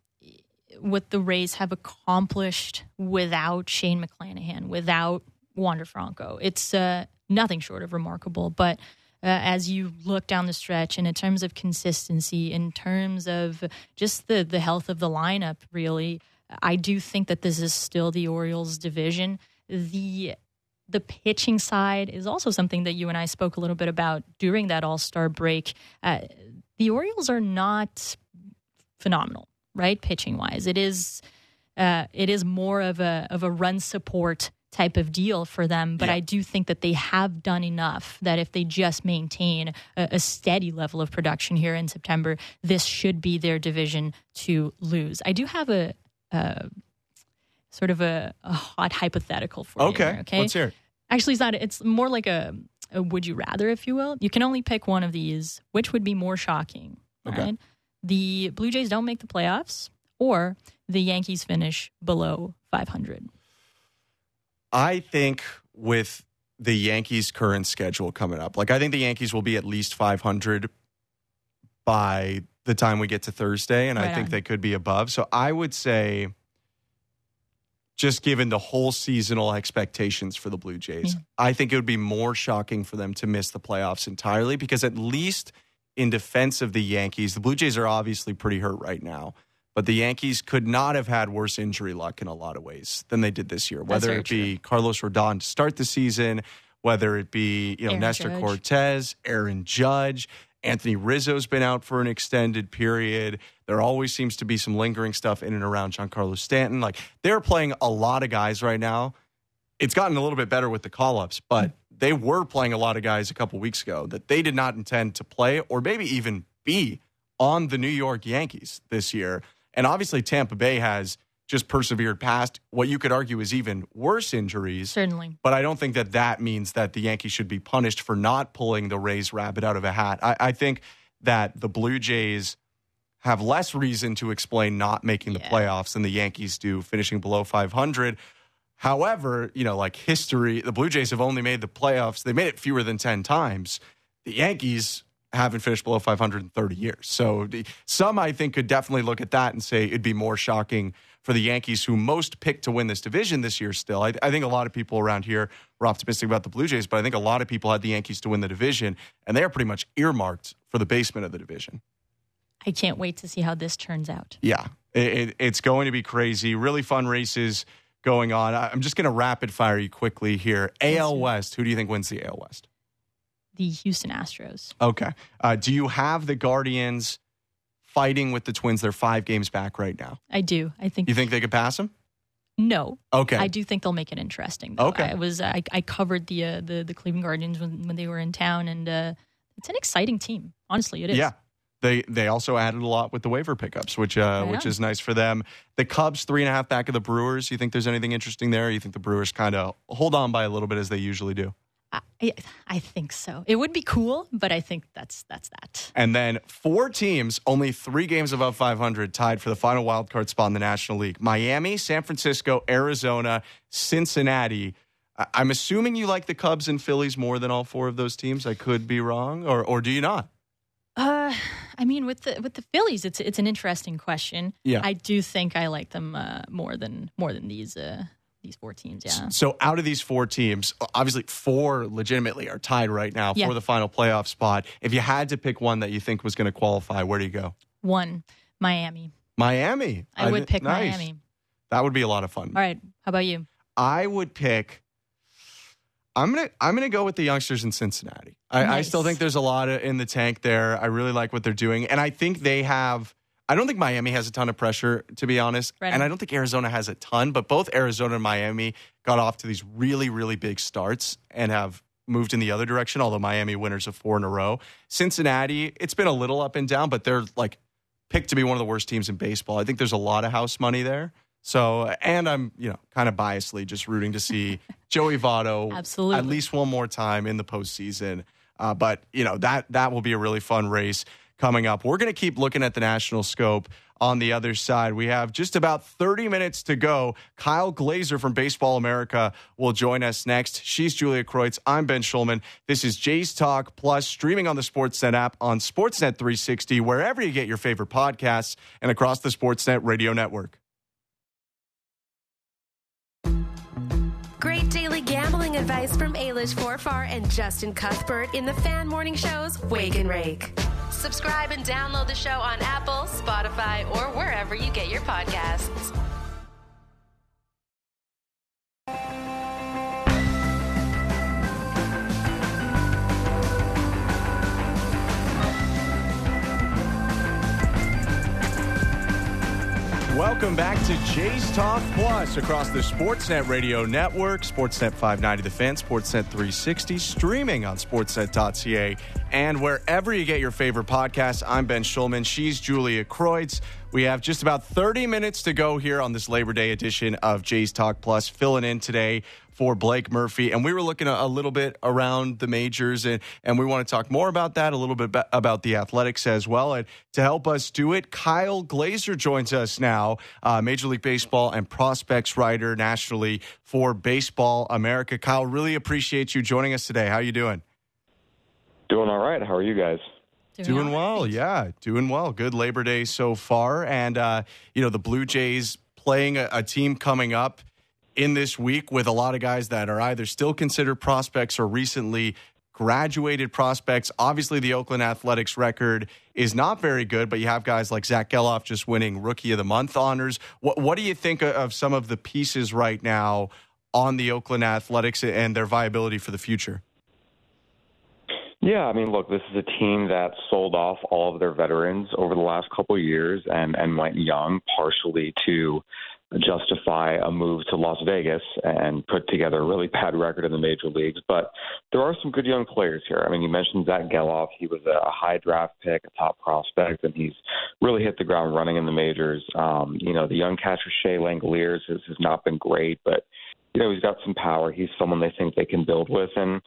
what the Rays have accomplished without Shane McClanahan, without Wander Franco, it's uh, nothing short of remarkable. But uh, as you look down the stretch, and in terms of consistency, in terms of just the the health of the lineup, really, I do think that this is still the Orioles' division. The the pitching side is also something that you and I spoke a little bit about during that All Star break. Uh, the Orioles are not phenomenal, right? Pitching wise, it is uh, it is more of a of a run support type of deal for them. But Yeah. I do think that they have done enough that if they just maintain a, a steady level of production here in September, this should be their division to lose. I do have a. a Sort of a, a hot hypothetical for you. Okay, here, Okay. let's hear it. Actually, it's not. It's more like a, a would you rather, if you will. You can only pick one of these. Which would be more shocking? Okay. Right? The Blue Jays don't make the playoffs, or the Yankees finish below 500. I think with the Yankees' current schedule coming up, like I think the Yankees will be at least 500 by the time we get to Thursday, and I think on. they could be above. So I would say, just given the whole seasonal expectations for the Blue Jays, Yeah. I think it would be more shocking for them to miss the playoffs entirely because at least in defense of the Yankees, the Blue Jays are obviously pretty hurt right now. But the Yankees could not have had worse injury luck in a lot of ways than they did this year. Whether it be Carlos Rodon to start the season, whether it be you know Aaron Nestor Judge. Cortes, Aaron Judge, Anthony Rizzo's been out for an extended period. There always seems to be some lingering stuff in and around Giancarlo Stanton. Like they're playing a lot of guys right now. It's gotten a little bit better with the call ups, but they were playing a lot of guys a couple weeks ago that they did not intend to play or maybe even be on the New York Yankees this year. And obviously, Tampa Bay has just persevered past what you could argue is even worse injuries. Certainly. But I don't think that that means that the Yankees should be punished for not pulling the Rays rabbit out of a hat. I, I think that the Blue Jays have less reason to explain not making the Yeah. playoffs than the Yankees do finishing below 500. However, you know, like history, the Blue Jays have only made the playoffs. They made it fewer than 10 times. The Yankees haven't finished below 500 in 30 years. So some, I think, could definitely look at that and say it'd be more shocking for the Yankees, who most picked to win this division this year still. I, I think a lot of people around here were optimistic about the Blue Jays, but I think a lot of people had the Yankees to win the division, and they are pretty much earmarked for the basement of the division. I can't wait to see how this turns out. Yeah, it, it, it's going to be crazy. Really fun races going on. I- I'm just going to rapid fire you quickly here. AL. West. Who do you think wins the AL West? The Houston Astros. Okay. Uh, do you have the Guardians fighting with the Twins? They're five games back right now. I do. I think. You think they could pass them? no. Okay. I do think they'll make it interesting. Though. Okay. I was I, I covered the uh, the the Cleveland Guardians when, when they were in town, and uh, it's an exciting team. Honestly, it is. Yeah. They they also added a lot with the waiver pickups, which uh, which is nice for them. The Cubs three and a half back of the Brewers. You think there's anything interesting there? You think the Brewers kind of hold on by a little bit as they usually do? I, I think so. It would be cool, but I think that's that's that. And then four teams, only three games above 500, tied for the final wild card spot in the National League: Miami, San Francisco, Arizona, Cincinnati. I- I'm assuming you like the Cubs and Phillies more than all four of those teams. I could be wrong, or or do you not? Uh, I mean, with the with the Phillies, it's it's an interesting question. Yeah. I do think I like them uh, more than more than these uh, these four teams. Yeah. So out of these four teams, obviously four legitimately are tied right now Yeah. for the final playoff spot. If you had to pick one that you think was going to qualify, where do you go? One, Miami. Miami. I would thi- pick nice. Miami. That would be a lot of fun. All right. How about you? I would pick. I'm gonna I'm gonna go with the youngsters in Cincinnati. I, I still think there's a lot of, in the tank there. I really like what they're doing, and I think they have. I don't think Miami has a ton of pressure, to be honest, Right. and I don't think Arizona has a ton. But both Arizona and Miami got off to these really really big starts and have moved in the other direction. Although Miami winners of four in a row, Cincinnati it's been a little up and down, but they're like picked to be one of the worst teams in baseball. I think there's a lot of house money there. So, and I'm, you know, kind of biasly just rooting to see Joey Votto Absolutely. at least one more time in the postseason. Uh, but you know that that will be a really fun race coming up. We're going to keep looking at the national scope. On the other side, we have just about 30 minutes to go. Kyle Glaser from Baseball America will join us next. She's Julia Kreuz. I'm Ben Shulman. This is Jays Talk Plus, streaming on the Sportsnet app on Sportsnet 360, wherever you get your favorite podcasts, and across the Sportsnet radio network. Great daily advice from Ailish Forfar and Justin Cuthbert in the fan morning shows Wake and Rake. Subscribe and download the show on Apple, Spotify, or wherever you get your podcasts. Welcome back to Jays Talk Plus across the Sportsnet Radio Network, Sportsnet 590 The Fan, Sportsnet 360, streaming on sportsnet.ca, and wherever you get your favorite podcasts. I'm Ben Shulman. She's Julia Kreuz. We have just about 30 minutes to go here on this Labor Day edition of Jays Talk Plus, filling in today for Blake Murphy. And we were looking a, little bit around the majors, and, and we want to talk more about that, a little bit about the athletics as well. And to help us do it, Kyle Glaser joins us now, uh, Major League Baseball and prospects writer nationally for Baseball America. Kyle, really appreciate you joining us today. How are you doing? Doing all right. How are you guys? Doing all well, right. yeah, doing well. Good Labor Day so far, and uh, you know the Blue Jays playing a, a team coming up in this week with a lot of guys that are either still considered prospects or recently graduated prospects. Obviously, the Oakland Athletics record is not very good, but you have guys like Zack Gelof just winning Rookie of the Month honors. What, what do you think of some of the pieces right now on the Oakland Athletics and their viability for the future? Yeah, I mean, look, this is a team that sold off all of their veterans over the last couple of years and and went young, partially to justify a move to Las Vegas and put together a really bad record in the major leagues. But there are some good young players here. I mean, you mentioned Zack Gelof. He was a high draft pick, a top prospect, and he's really hit the ground running in the majors. Um, you know, the young catcher Shea Langeliers has, has not been great, but you know, he's got some power. He's someone they think they can build with. And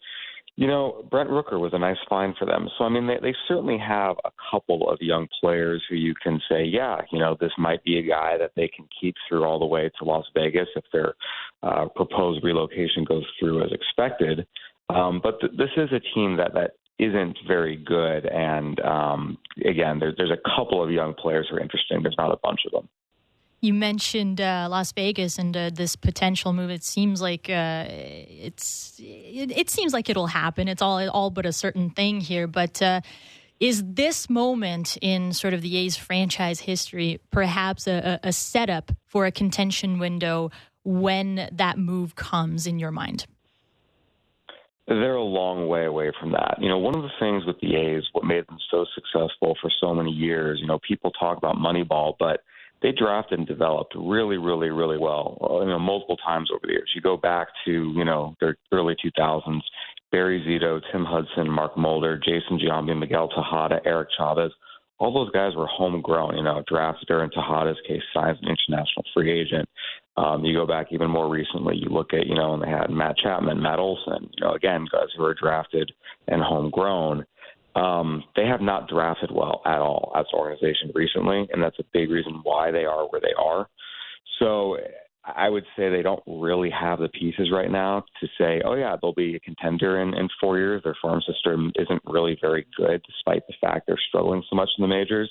you know, Brent Rooker was a nice find for them. So, I mean, they, they certainly have a couple of young players who you can say, yeah, you know, this might be a guy that they can keep through all the way to Las Vegas if their uh, proposed relocation goes through as expected. Um, but th- this is a team that, that isn't very good. And um, again, there, there's a couple of young players who are interesting. There's not a bunch of them. You mentioned uh, Las Vegas and uh, this potential move. It seems like uh, it's it, seems like it'll happen. It's all all but a certain thing here. But uh, is this moment in sort of the A's franchise history perhaps a, a setup for a contention window when that move comes in your mind? They're a long way away from that. You know, one of the things with the A's, what made them so successful for so many years, you know, people talk about Moneyball, but they drafted and developed really, really, really well. Uh, you know, multiple times over the years. You go back to you know their early 2000s. Barry Zito, Tim Hudson, Mark Mulder, Jason Giambi, Miguel Tejada, Eric Chavez. All those guys were homegrown, you know, drafted during Tejada's case, signed an international free agent. Um, you go back even more recently, you look at, you know, and they had Matt Chapman, Matt Olson, you know, again, guys who were drafted and homegrown. Um, they have not drafted well at all as an organization recently, and that's a big reason why they are where they are. So I would say they don't really have the pieces right now to say, oh, yeah, they'll be a contender in, in four years. Their farm system isn't really very good, despite the fact they're struggling so much in the majors.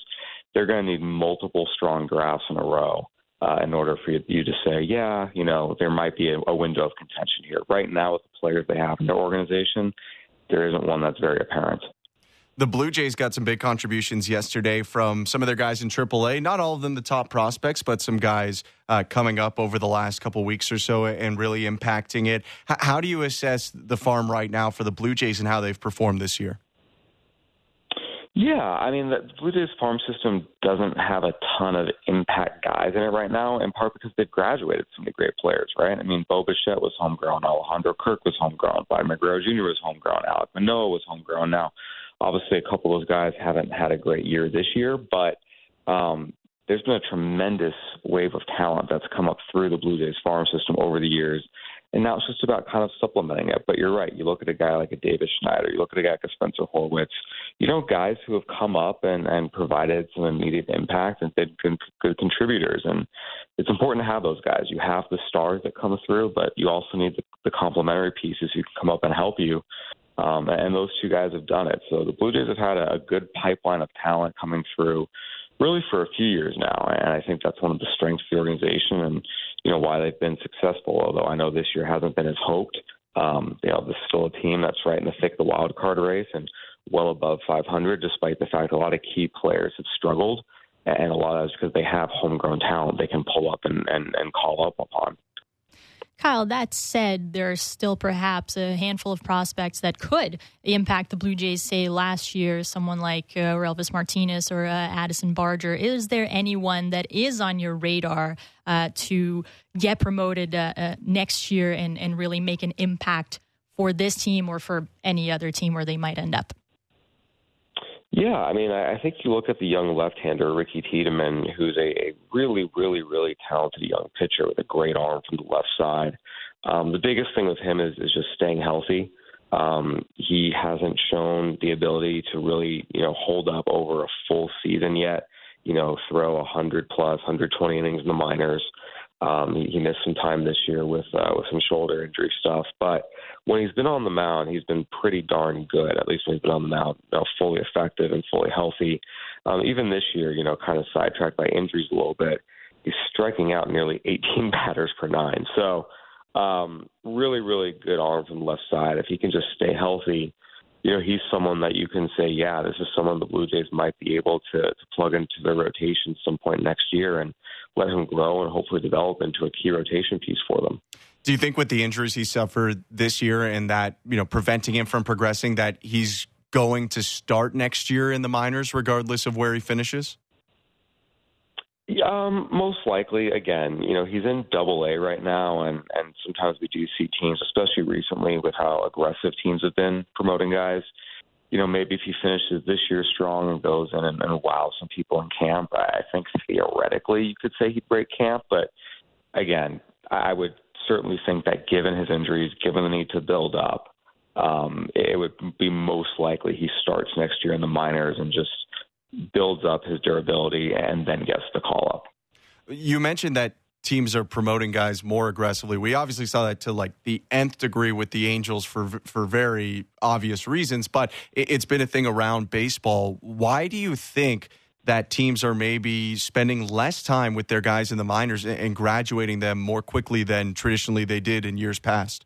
They're going to need multiple strong drafts in a row. Uh, in order for you to say, yeah, you know, there might be a, a window of contention here. Right now, with the players they have in their organization, there isn't one that's very apparent the Blue Jays got some big contributions yesterday from some of their guys in AAA. Not all of them the top prospects, but some guys uh, coming up over the last couple weeks or so and really impacting it. H- how do you assess the farm right now for the Blue Jays and how they've performed this year? Yeah, I mean, the Blue Jays farm system doesn't have a ton of impact guys in it right now, in part because they've graduated so the great players, right? I mean, Bo Bichette was homegrown, Alejandro Kirk was homegrown, Vladimir Guerrero Jr. was homegrown, Alek Manoah was homegrown. Now, Obviously, a couple of those guys haven't had a great year this year, but um, there's been a tremendous wave of talent that's come up through the Blue Jays farm system over the years. And now it's just about kind of supplementing it. But you're right. You look at a guy like a Davis Schneider, you look at a guy like a Spencer Horwitz, you know, guys who have come up and, and provided some immediate impact and been good, good contributors. And it's important to have those guys. You have the stars that come through, but you also need the, the complementary pieces who can come up and help you. Um, and those two guys have done it. So the Blue Jays have had a, a good pipeline of talent coming through really for a few years now. And I think that's one of the strengths of the organization and, you know, why they've been successful. Although I know this year hasn't been as hoped. Um, you know, this is still a team that's right in the thick of the wild card race and well above 500, despite the fact a lot of key players have struggled. And a lot of it's because they have homegrown talent they can pull up and, and, and call up upon. Kyle, that said, there's still perhaps a handful of prospects that could impact the Blue Jays, say last year, someone like uh, Elvis Martinez or uh, Addison Barger. Is there anyone that is on your radar uh, to get promoted uh, uh, next year and, and really make an impact for this team or for any other team where they might end up? Yeah, I mean, I think you look at the young left-hander Ricky Tiedemann, who's a, a really, really, really talented young pitcher with a great arm from the left side. Um, the biggest thing with him is, is just staying healthy. Um, he hasn't shown the ability to really, you know, hold up over a full season yet. You know, throw 100 plus, 120 innings in the minors. Um, he, he missed some time this year with uh, with some shoulder injury stuff, but when he's been on the mound, he's been pretty darn good. At least when he's been on the mound, you know, fully effective and fully healthy. Um, even this year, you know, kind of sidetracked by injuries a little bit. He's striking out nearly 18 batters per nine. So, um, really, really good arm from the left side. If he can just stay healthy, you know, he's someone that you can say, yeah, this is someone the Blue Jays might be able to, to plug into their rotation some point next year and let him grow and hopefully develop into a key rotation piece for them. Do you think with the injuries he suffered this year and that, you know, preventing him from progressing, that he's going to start next year in the minors regardless of where he finishes? Um, most likely, again, you know, he's in Double A right now, and and sometimes we do see teams, especially recently, with how aggressive teams have been promoting guys. You know, maybe if he finishes this year strong and goes in and, and wow some people in camp, I think theoretically you could say he'd break camp. But again, I would certainly think that given his injuries, given the need to build up, um, it would be most likely he starts next year in the minors and just builds up his durability and then gets the call up. You mentioned that teams are promoting guys more aggressively. We obviously saw that to like the nth degree with the Angels for for very obvious reasons, but it's been a thing around baseball. Why do you think that teams are maybe spending less time with their guys in the minors and graduating them more quickly than traditionally they did in years past?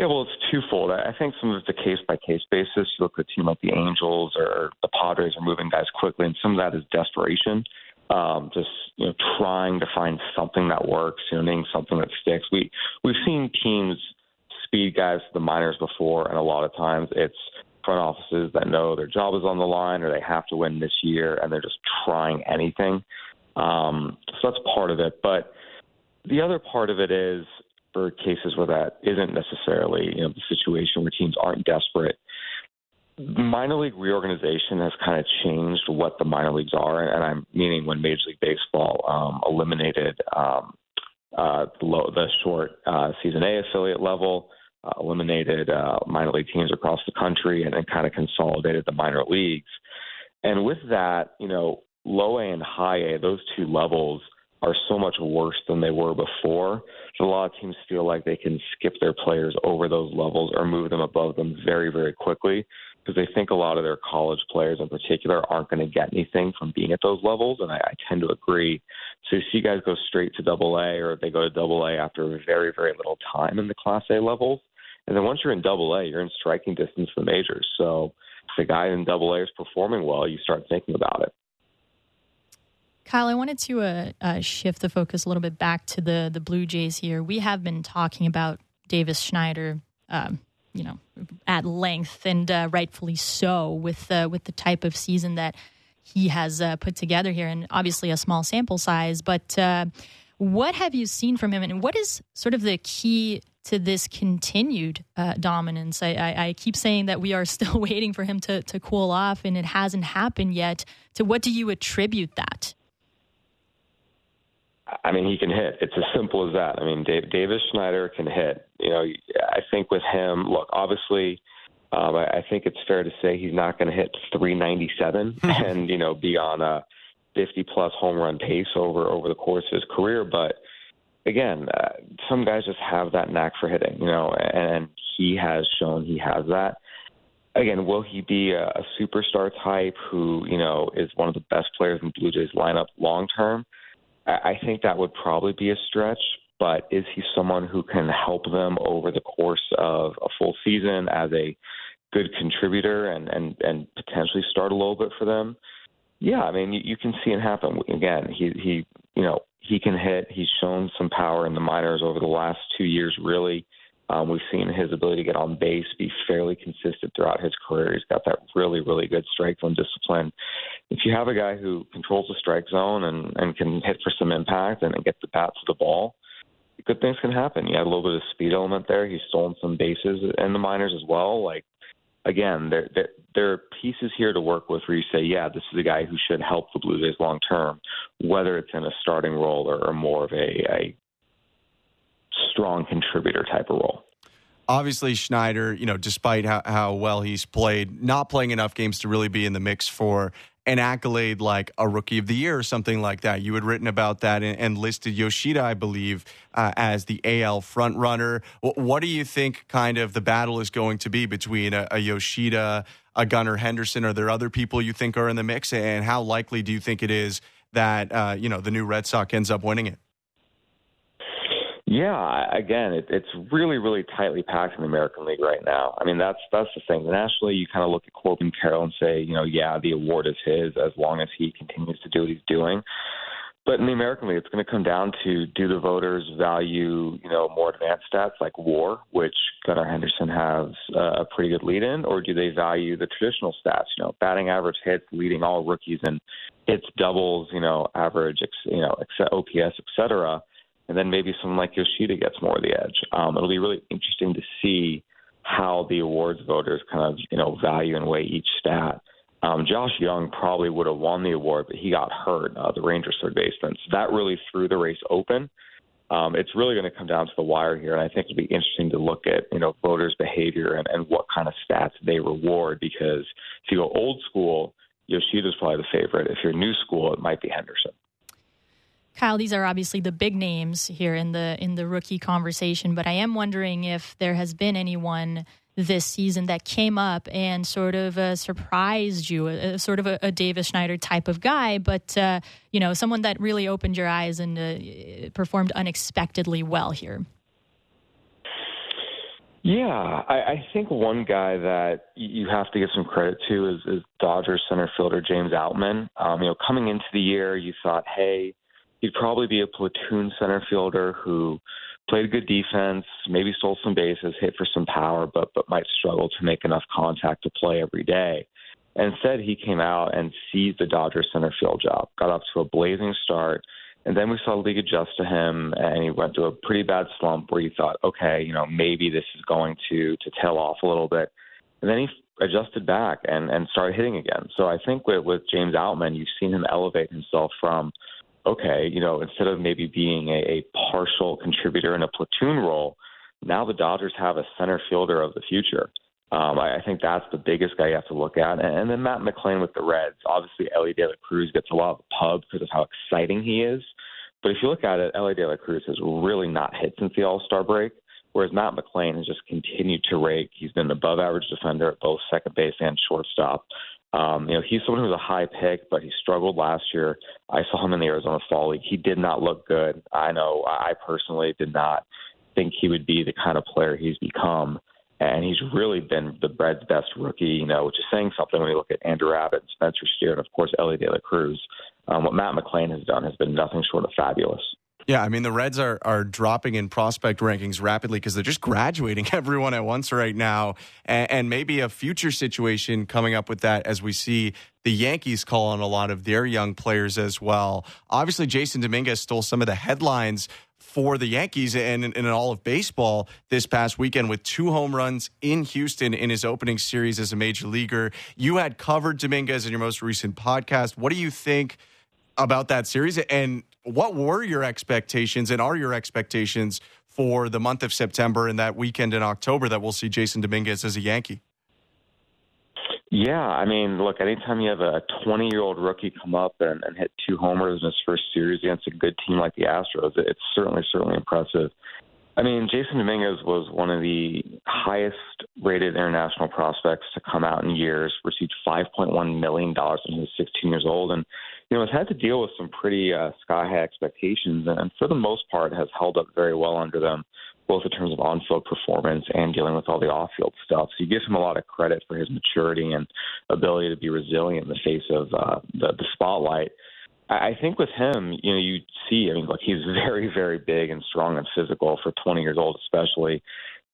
Yeah, well, it's twofold. I think some of it's a case by case basis. You look at a team like the Angels or the Padres are moving guys quickly, and some of that is desperation. Um, just you know, trying to find something that works, you know, names something that sticks. We we've seen teams speed guys to the minors before, and a lot of times it's front offices that know their job is on the line or they have to win this year, and they're just trying anything. Um, so that's part of it, but the other part of it is for cases where that isn't necessarily you know the situation where teams aren't desperate. Minor league reorganization has kind of changed what the minor leagues are, and I'm meaning when Major League Baseball um, eliminated um, uh, the, low, the short uh, season A affiliate level, uh, eliminated uh, minor league teams across the country, and then kind of consolidated the minor leagues. And with that, you know, low A and high A, those two levels are so much worse than they were before. A lot of teams feel like they can skip their players over those levels or move them above them very, very quickly because they think a lot of their college players in particular aren't going to get anything from being at those levels. And I, I tend to agree. So you see guys go straight to double A or they go to double A after very, very little time in the class A levels. And then once you're in double A, you're in striking distance for the majors. So if the guy in double A is performing well, you start thinking about it. Kyle, I wanted to uh, uh, shift the focus a little bit back to the the Blue Jays here. We have been talking about Davis Schneider, um, you know, at length and uh, rightfully so with uh, with the type of season that he has uh, put together here, and obviously a small sample size. But uh, what have you seen from him, and what is sort of the key to this continued uh, dominance. I, I, I, keep saying that we are still waiting for him to, to cool off, and it hasn't happened yet. To what do you attribute that? I mean, he can hit. It's as simple as that. I mean, Dave, Davis Schneider can hit. You know, I think with him, look, obviously, um, I, I think it's fair to say he's not going to hit 397 and you know be on a 50 plus home run pace over over the course of his career. But again, uh, some guys just have that knack for hitting. You know, and he has shown he has that. Again, will he be a, a superstar type who you know is one of the best players in the Blue Jays lineup long term? I think that would probably be a stretch, but is he someone who can help them over the course of a full season as a good contributor and and and potentially start a little bit for them? Yeah, I mean you, you can see it happen. Again, he he you know he can hit. He's shown some power in the minors over the last two years. Really, um, we've seen his ability to get on base be fairly consistent throughout his career. He's got that really, really good strike zone discipline. If you have a guy who controls the strike zone and, and can hit for some impact and get the bat to the ball, good things can happen. You had a little bit of speed element there. He's stolen some bases in the minors as well. Like again, there, there there are pieces here to work with where you say, yeah, this is a guy who should help the Blue Jays long term, whether it's in a starting role or, or more of a, a strong contributor type of role. Obviously, Schneider, you know, despite how, how well he's played, not playing enough games to really be in the mix for an accolade like a rookie of the year or something like that. You had written about that and, and listed Yoshida, I believe, uh, as the AL frontrunner. What do you think kind of the battle is going to be between a, a Yoshida, a Gunnar Henderson? Are there other people you think are in the mix? And how likely do you think it is that, uh, you know, the new Red Sox ends up winning it? Yeah, again, it, it's really, really tightly packed in the American League right now. I mean, that's that's the thing. Nationally, you kind of look at Corbin Carroll and say, you know, yeah, the award is his as long as he continues to do what he's doing. but in the American League, it's going to come down to do the voters value, you know, more advanced stats like WAR, which Gunnar Henderson has uh, a pretty good lead in, or do they value the traditional stats, you know, batting average, hits, leading all rookies and hits, doubles, you know, average, you know, OPS, et cetera, and then maybe someone like Yoshida gets more of the edge. Um, it'll be really interesting to see how the awards voters kind of, you know, value and weigh each stat. Um, Josh Jung probably would have won the award, but he got hurt, uh, the Rangers third baseman. So that really threw the race open. Um, it's really going to come down to the wire here, and I think it'll be interesting to look at you know voters' behavior and, and what kind of stats they reward. Because if you go old school, Yoshida's probably the favorite. If you're new school, it might be Henderson. Kyle, these are obviously the big names here in the in the rookie conversation, but I am wondering if there has been anyone this season that came up and sort of uh, surprised you, a, a sort of a, a, Davis Schneider type of guy, but uh, you know, someone that really opened your eyes and uh, performed unexpectedly well here. Yeah, I, I think one guy that you have to give some credit to is, is Dodgers center fielder James Outman. Um, you know, coming into the year, you thought, hey, he'd probably be a platoon center fielder who played good defense, maybe stole some bases, hit for some power, but but might struggle to make enough contact to play every day. Instead, he came out and seized the Dodgers center field job, got off to a blazing start, and then we saw the league adjust to him, and he went through a pretty bad slump where you thought, okay, you know, maybe this is going to to tail off a little bit, and then he adjusted back and and started hitting again. So I think with, with James Outman, you've seen him elevate himself from okay, you know, instead of maybe being a, a partial contributor in a platoon role, now the Dodgers have a center fielder of the future. Um, I, I think that's the biggest guy you have to look at. And, and then Matt McLain with the Reds. Obviously, Elly De La Cruz gets a lot of the pub because of how exciting he is. But if you look at it, Elly De La Cruz has really not hit since the All Star break, whereas Matt McLain has just continued to rake. He's been an above average defender at both second base and shortstop. Um, you know, he's someone who's a high pick, but he struggled last year. I saw him in the Arizona Fall League. He did not look good. I know I personally did not think he would be the kind of player he's become. And he's really been the Reds' best rookie, you know, which is saying something when you look at Andrew Abbott, Spencer Steer, and of course Elly De La Cruz. Um, what Matt McLain has done has been nothing short of fabulous. Yeah, I mean the Reds are are dropping in prospect rankings rapidly because they're just graduating everyone at once right now, and, and, maybe a future situation coming up with that as we see the Yankees call on a lot of their young players as well. Obviously, Jasson Dominguez stole some of the headlines for the Yankees and in all of baseball this past weekend with two home runs in Houston in his opening series as a major leaguer. You had covered Dominguez in your most recent podcast. What do you think about that series? And what were your expectations and are your expectations for the month of September and that weekend in October that we'll see Jasson Dominguez as a Yankee? Yeah, I mean, look, anytime you have a 20 year old rookie come up and, and hit two homers in his first series against a good team like the Astros, it's certainly, certainly impressive. I mean, Jasson Dominguez was one of the highest rated international prospects to come out in years, received $5.1 million when he was 16 years old, and you know, has had to deal with some pretty uh, sky high expectations, and for the most part, has held up very well under them, both in terms of on field performance and dealing with all the off field stuff. So you give him a lot of credit for his maturity and ability to be resilient in the face of uh, the, the spotlight. I think with him, you know, you see, I mean, look, he's very, very big and strong and physical for 20 years old, especially.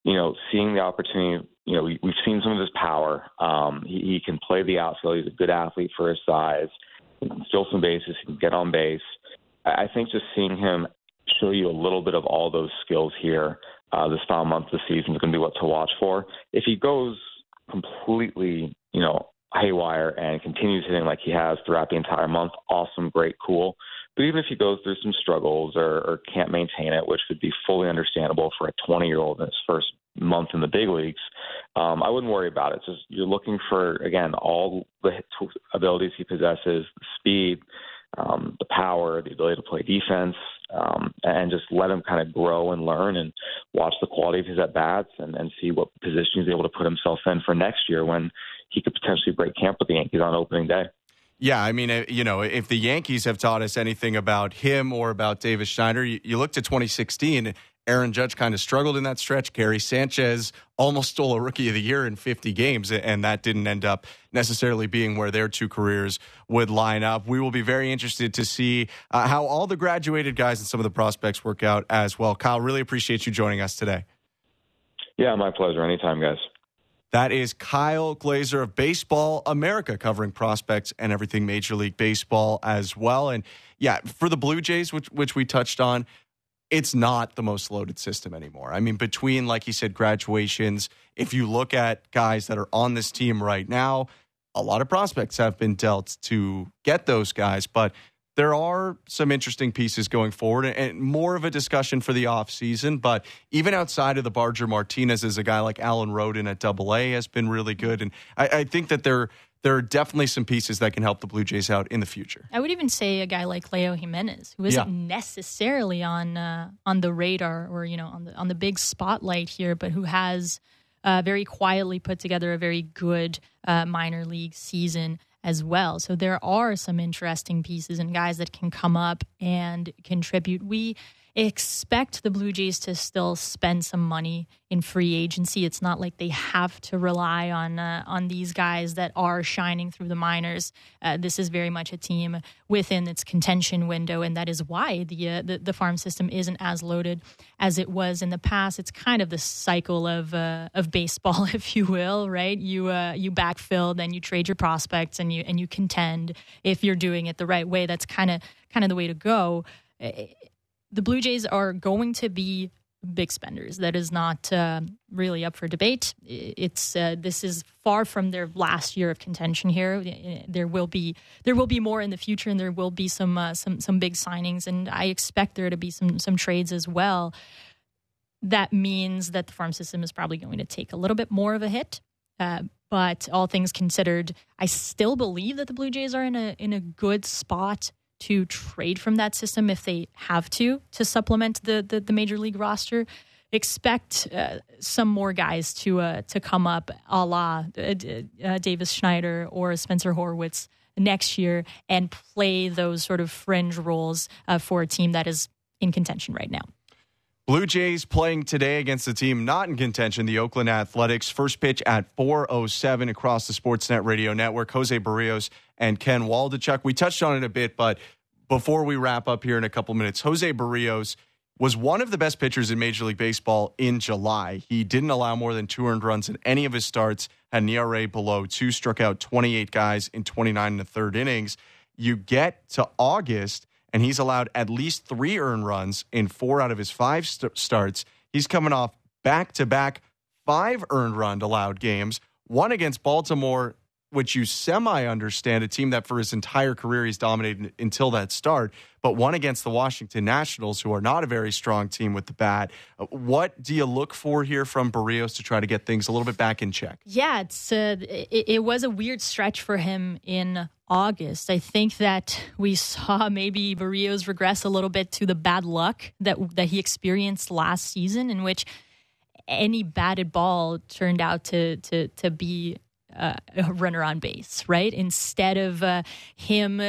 You know, seeing the opportunity, you know, we, we've seen some of his power. Um, he, he can play the outfield. He's a good athlete for his size steal some bases, he can get on base. I think just seeing him show you a little bit of all those skills here uh, this final month of the season is going to be what to watch for. If he goes completely, you know, haywire and continues hitting like he has throughout the entire month, awesome, great, cool. But even if he goes through some struggles or, or can't maintain it, which would be fully understandable for a 20 year old in his first month in the big leagues, um, I wouldn't worry about it. It's Just you're looking for again all the abilities he possesses, the speed, um, the power, the ability to play defense, um, and just let him kind of grow and learn and watch the quality of his at bats and, and see what position he's able to put himself in for next year when he could potentially break camp with the Yankees on opening day. Yeah, I mean, uh, you know, if the Yankees have taught us anything about him or about Davis Schneider, you, you look to 2016 Aaron Judge kind of struggled in that stretch. Gary Sanchez almost stole a rookie of the year in 50 games, and that didn't end up necessarily being where their two careers would line up. We will be very interested to see uh, how all the graduated guys and some of the prospects work out as well. Kyle, really appreciate you joining us today. Yeah, my pleasure. Anytime, guys. That is Kyle Glaser of Baseball America covering prospects and everything Major League Baseball as well. And yeah, for the Blue Jays, which which we touched on, it's not the most loaded system anymore. I mean, between like you said, graduations. If you look at guys that are on this team right now, a lot of prospects have been dealt to get those guys, but there are some interesting pieces going forward and more of a discussion for the offseason. But even outside of the Barger Martinez, is a guy like Alan Roden at Double A has been really good. And I, I, think that there there are definitely some pieces that can help the Blue Jays out in the future. I would even say a guy like Leo Jimenez, who isn't yeah. necessarily on uh, on the radar or you know on the on the big spotlight here, but who has uh, very quietly put together a very good uh, minor league season as well. So there are some interesting pieces and guys that can come up and contribute. We expect the Blue Jays to still spend some money in free agency. It's not like they have to rely on uh, on these guys that are shining through the minors. Uh, this is very much a team within its contention window, and that is why the, uh, the, the farm system isn't as loaded as it was in the past. It's kind of the cycle of uh, of baseball, if you will, right? You uh, you backfill, then you trade your prospects, and you and you contend. If you're doing it the right way, that's kind of kind of the way to go the Blue Jays are going to be big spenders. That is not uh, really up for debate. It's uh, this is far from their last year of contention here. There will be there will be more in the future, and there will be some uh, some some big signings, and I expect there to be some some trades as well. That means that the farm system is probably going to take a little bit more of a hit. Uh, but all things considered, I still believe that the Blue Jays are in a in a good spot to trade from that system if they have to to supplement the the, the major league roster. Expect uh, some more guys to uh, to come up, a la uh, uh, Davis Schneider or Spencer Horwitz next year, and play those sort of fringe roles uh, for a team that is in contention right now. Blue Jays playing today against a team not in contention, the Oakland Athletics. First pitch at 4:07 across the Sportsnet Radio Network. Jose Berrios and Ken Waldichuk. We touched on it a bit, but before we wrap up here in a couple minutes, Jose Berrios was one of the best pitchers in Major League Baseball in July. He didn't allow more than two earned runs in any of his starts, had an ERA below two, struck out 28 guys in 29 and a third innings. You get to August and he's allowed at least three earned runs in four out of his five st- starts. He's coming off back to back five earned run allowed games, one against Baltimore, which you semi understand, a team that for his entire career he's dominated until that start, but one against the Washington Nationals, who are not a very strong team with the bat. Uh, what do you look for here from Berrios to try to get things a little bit back in check? Yeah, it's uh, it, it was a weird stretch for him in August. I think that we saw maybe Berrios regress a little bit to the bad luck that that he experienced last season, in which any batted ball turned out to to to be uh, a runner on base, right? Instead of uh, him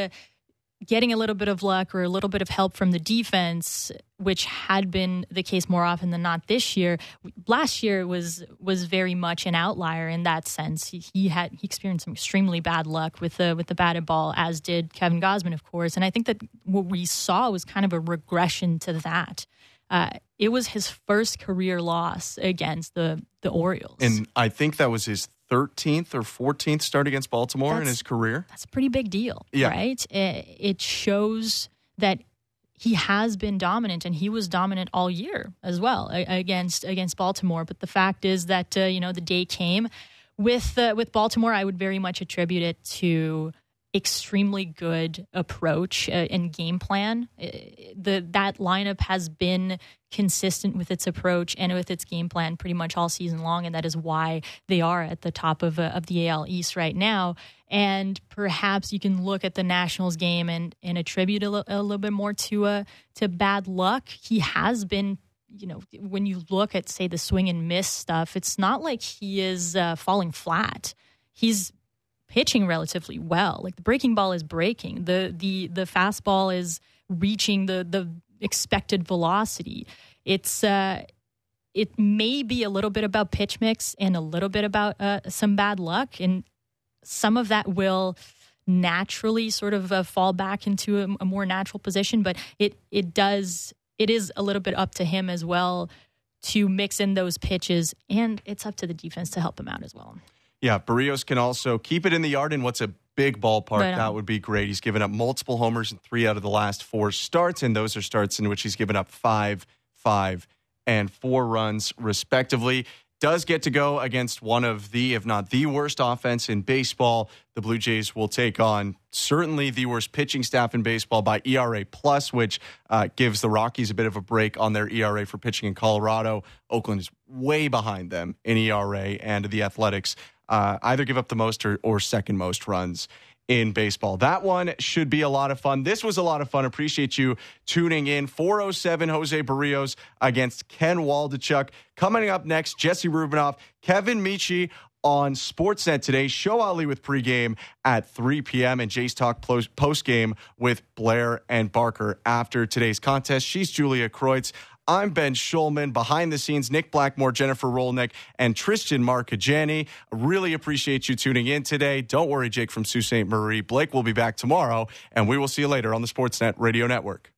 getting a little bit of luck or a little bit of help from the defense, which had been the case more often than not this year. Last year was was very much an outlier in that sense. He, he had he experienced some extremely bad luck with the with the batted ball, as did Kevin Gausman, of course. And I think that what we saw was kind of a regression to that. Uh, it was his first career loss against the the Orioles, and I think that was his 13th or 14th start against Baltimore that's, in his career. That's a pretty big deal, yeah. right? It shows that he has been dominant and he was dominant all year as well against against Baltimore. But the fact is that uh, you know the day came with uh, with Baltimore. I would very much attribute it to extremely good approach uh, and game plan. Uh, the that lineup has been consistent with its approach and with its game plan pretty much all season long, and that is why they are at the top of uh, of the AL East right now. And perhaps you can look at the Nationals game and and attribute a, l- a little bit more to uh, to bad luck. He has been you know, when you look at say the swing and miss stuff, it's not like he is uh, falling flat. He's pitching relatively well. Like the breaking ball is breaking. The the the fastball is reaching the the expected velocity. it's uh, it may be a little bit about pitch mix and a little bit about uh, some bad luck, and some of that will naturally sort of uh, fall back into a, a, more natural position. But it it does it is a little bit up to him as well to mix in those pitches, and it's up to the defense to help him out as well. Yeah, Berrios can also keep it in the yard in what's a big ballpark. Right that would be great. He's given up multiple homers in three out of the last four starts, and those are starts in which he's given up five, five, and four runs, respectively. Does get to go against one of the, if not the worst offense in baseball. The Blue Jays will take on certainly the worst pitching staff in baseball by ERA plus, which uh, gives the Rockies a bit of a break on their ERA for pitching in Colorado. Oakland is way behind them in ERA, and the Athletics uh, either give up the most or, or second most runs in baseball. That one should be a lot of fun. This was a lot of fun. Appreciate you tuning in. 407 Jose Berrios against Ken Waldichuk. Coming up next, Jesse Rubinoff, Kevin Michi on Sportsnet today. Show Ali with pregame at 3 p.m. and Jays Talk postgame with Blair and Barker after today's contest. She's Julia Kreuz. I'm Ben Shulman. Behind the scenes, Nick Blackmore, Jennifer Rolnick, and Tristan Marcajani. Really appreciate you tuning in today. Don't worry, Jake from Sault Ste. Marie. Blake will be back tomorrow, and we will see you later on the Sportsnet Radio Network.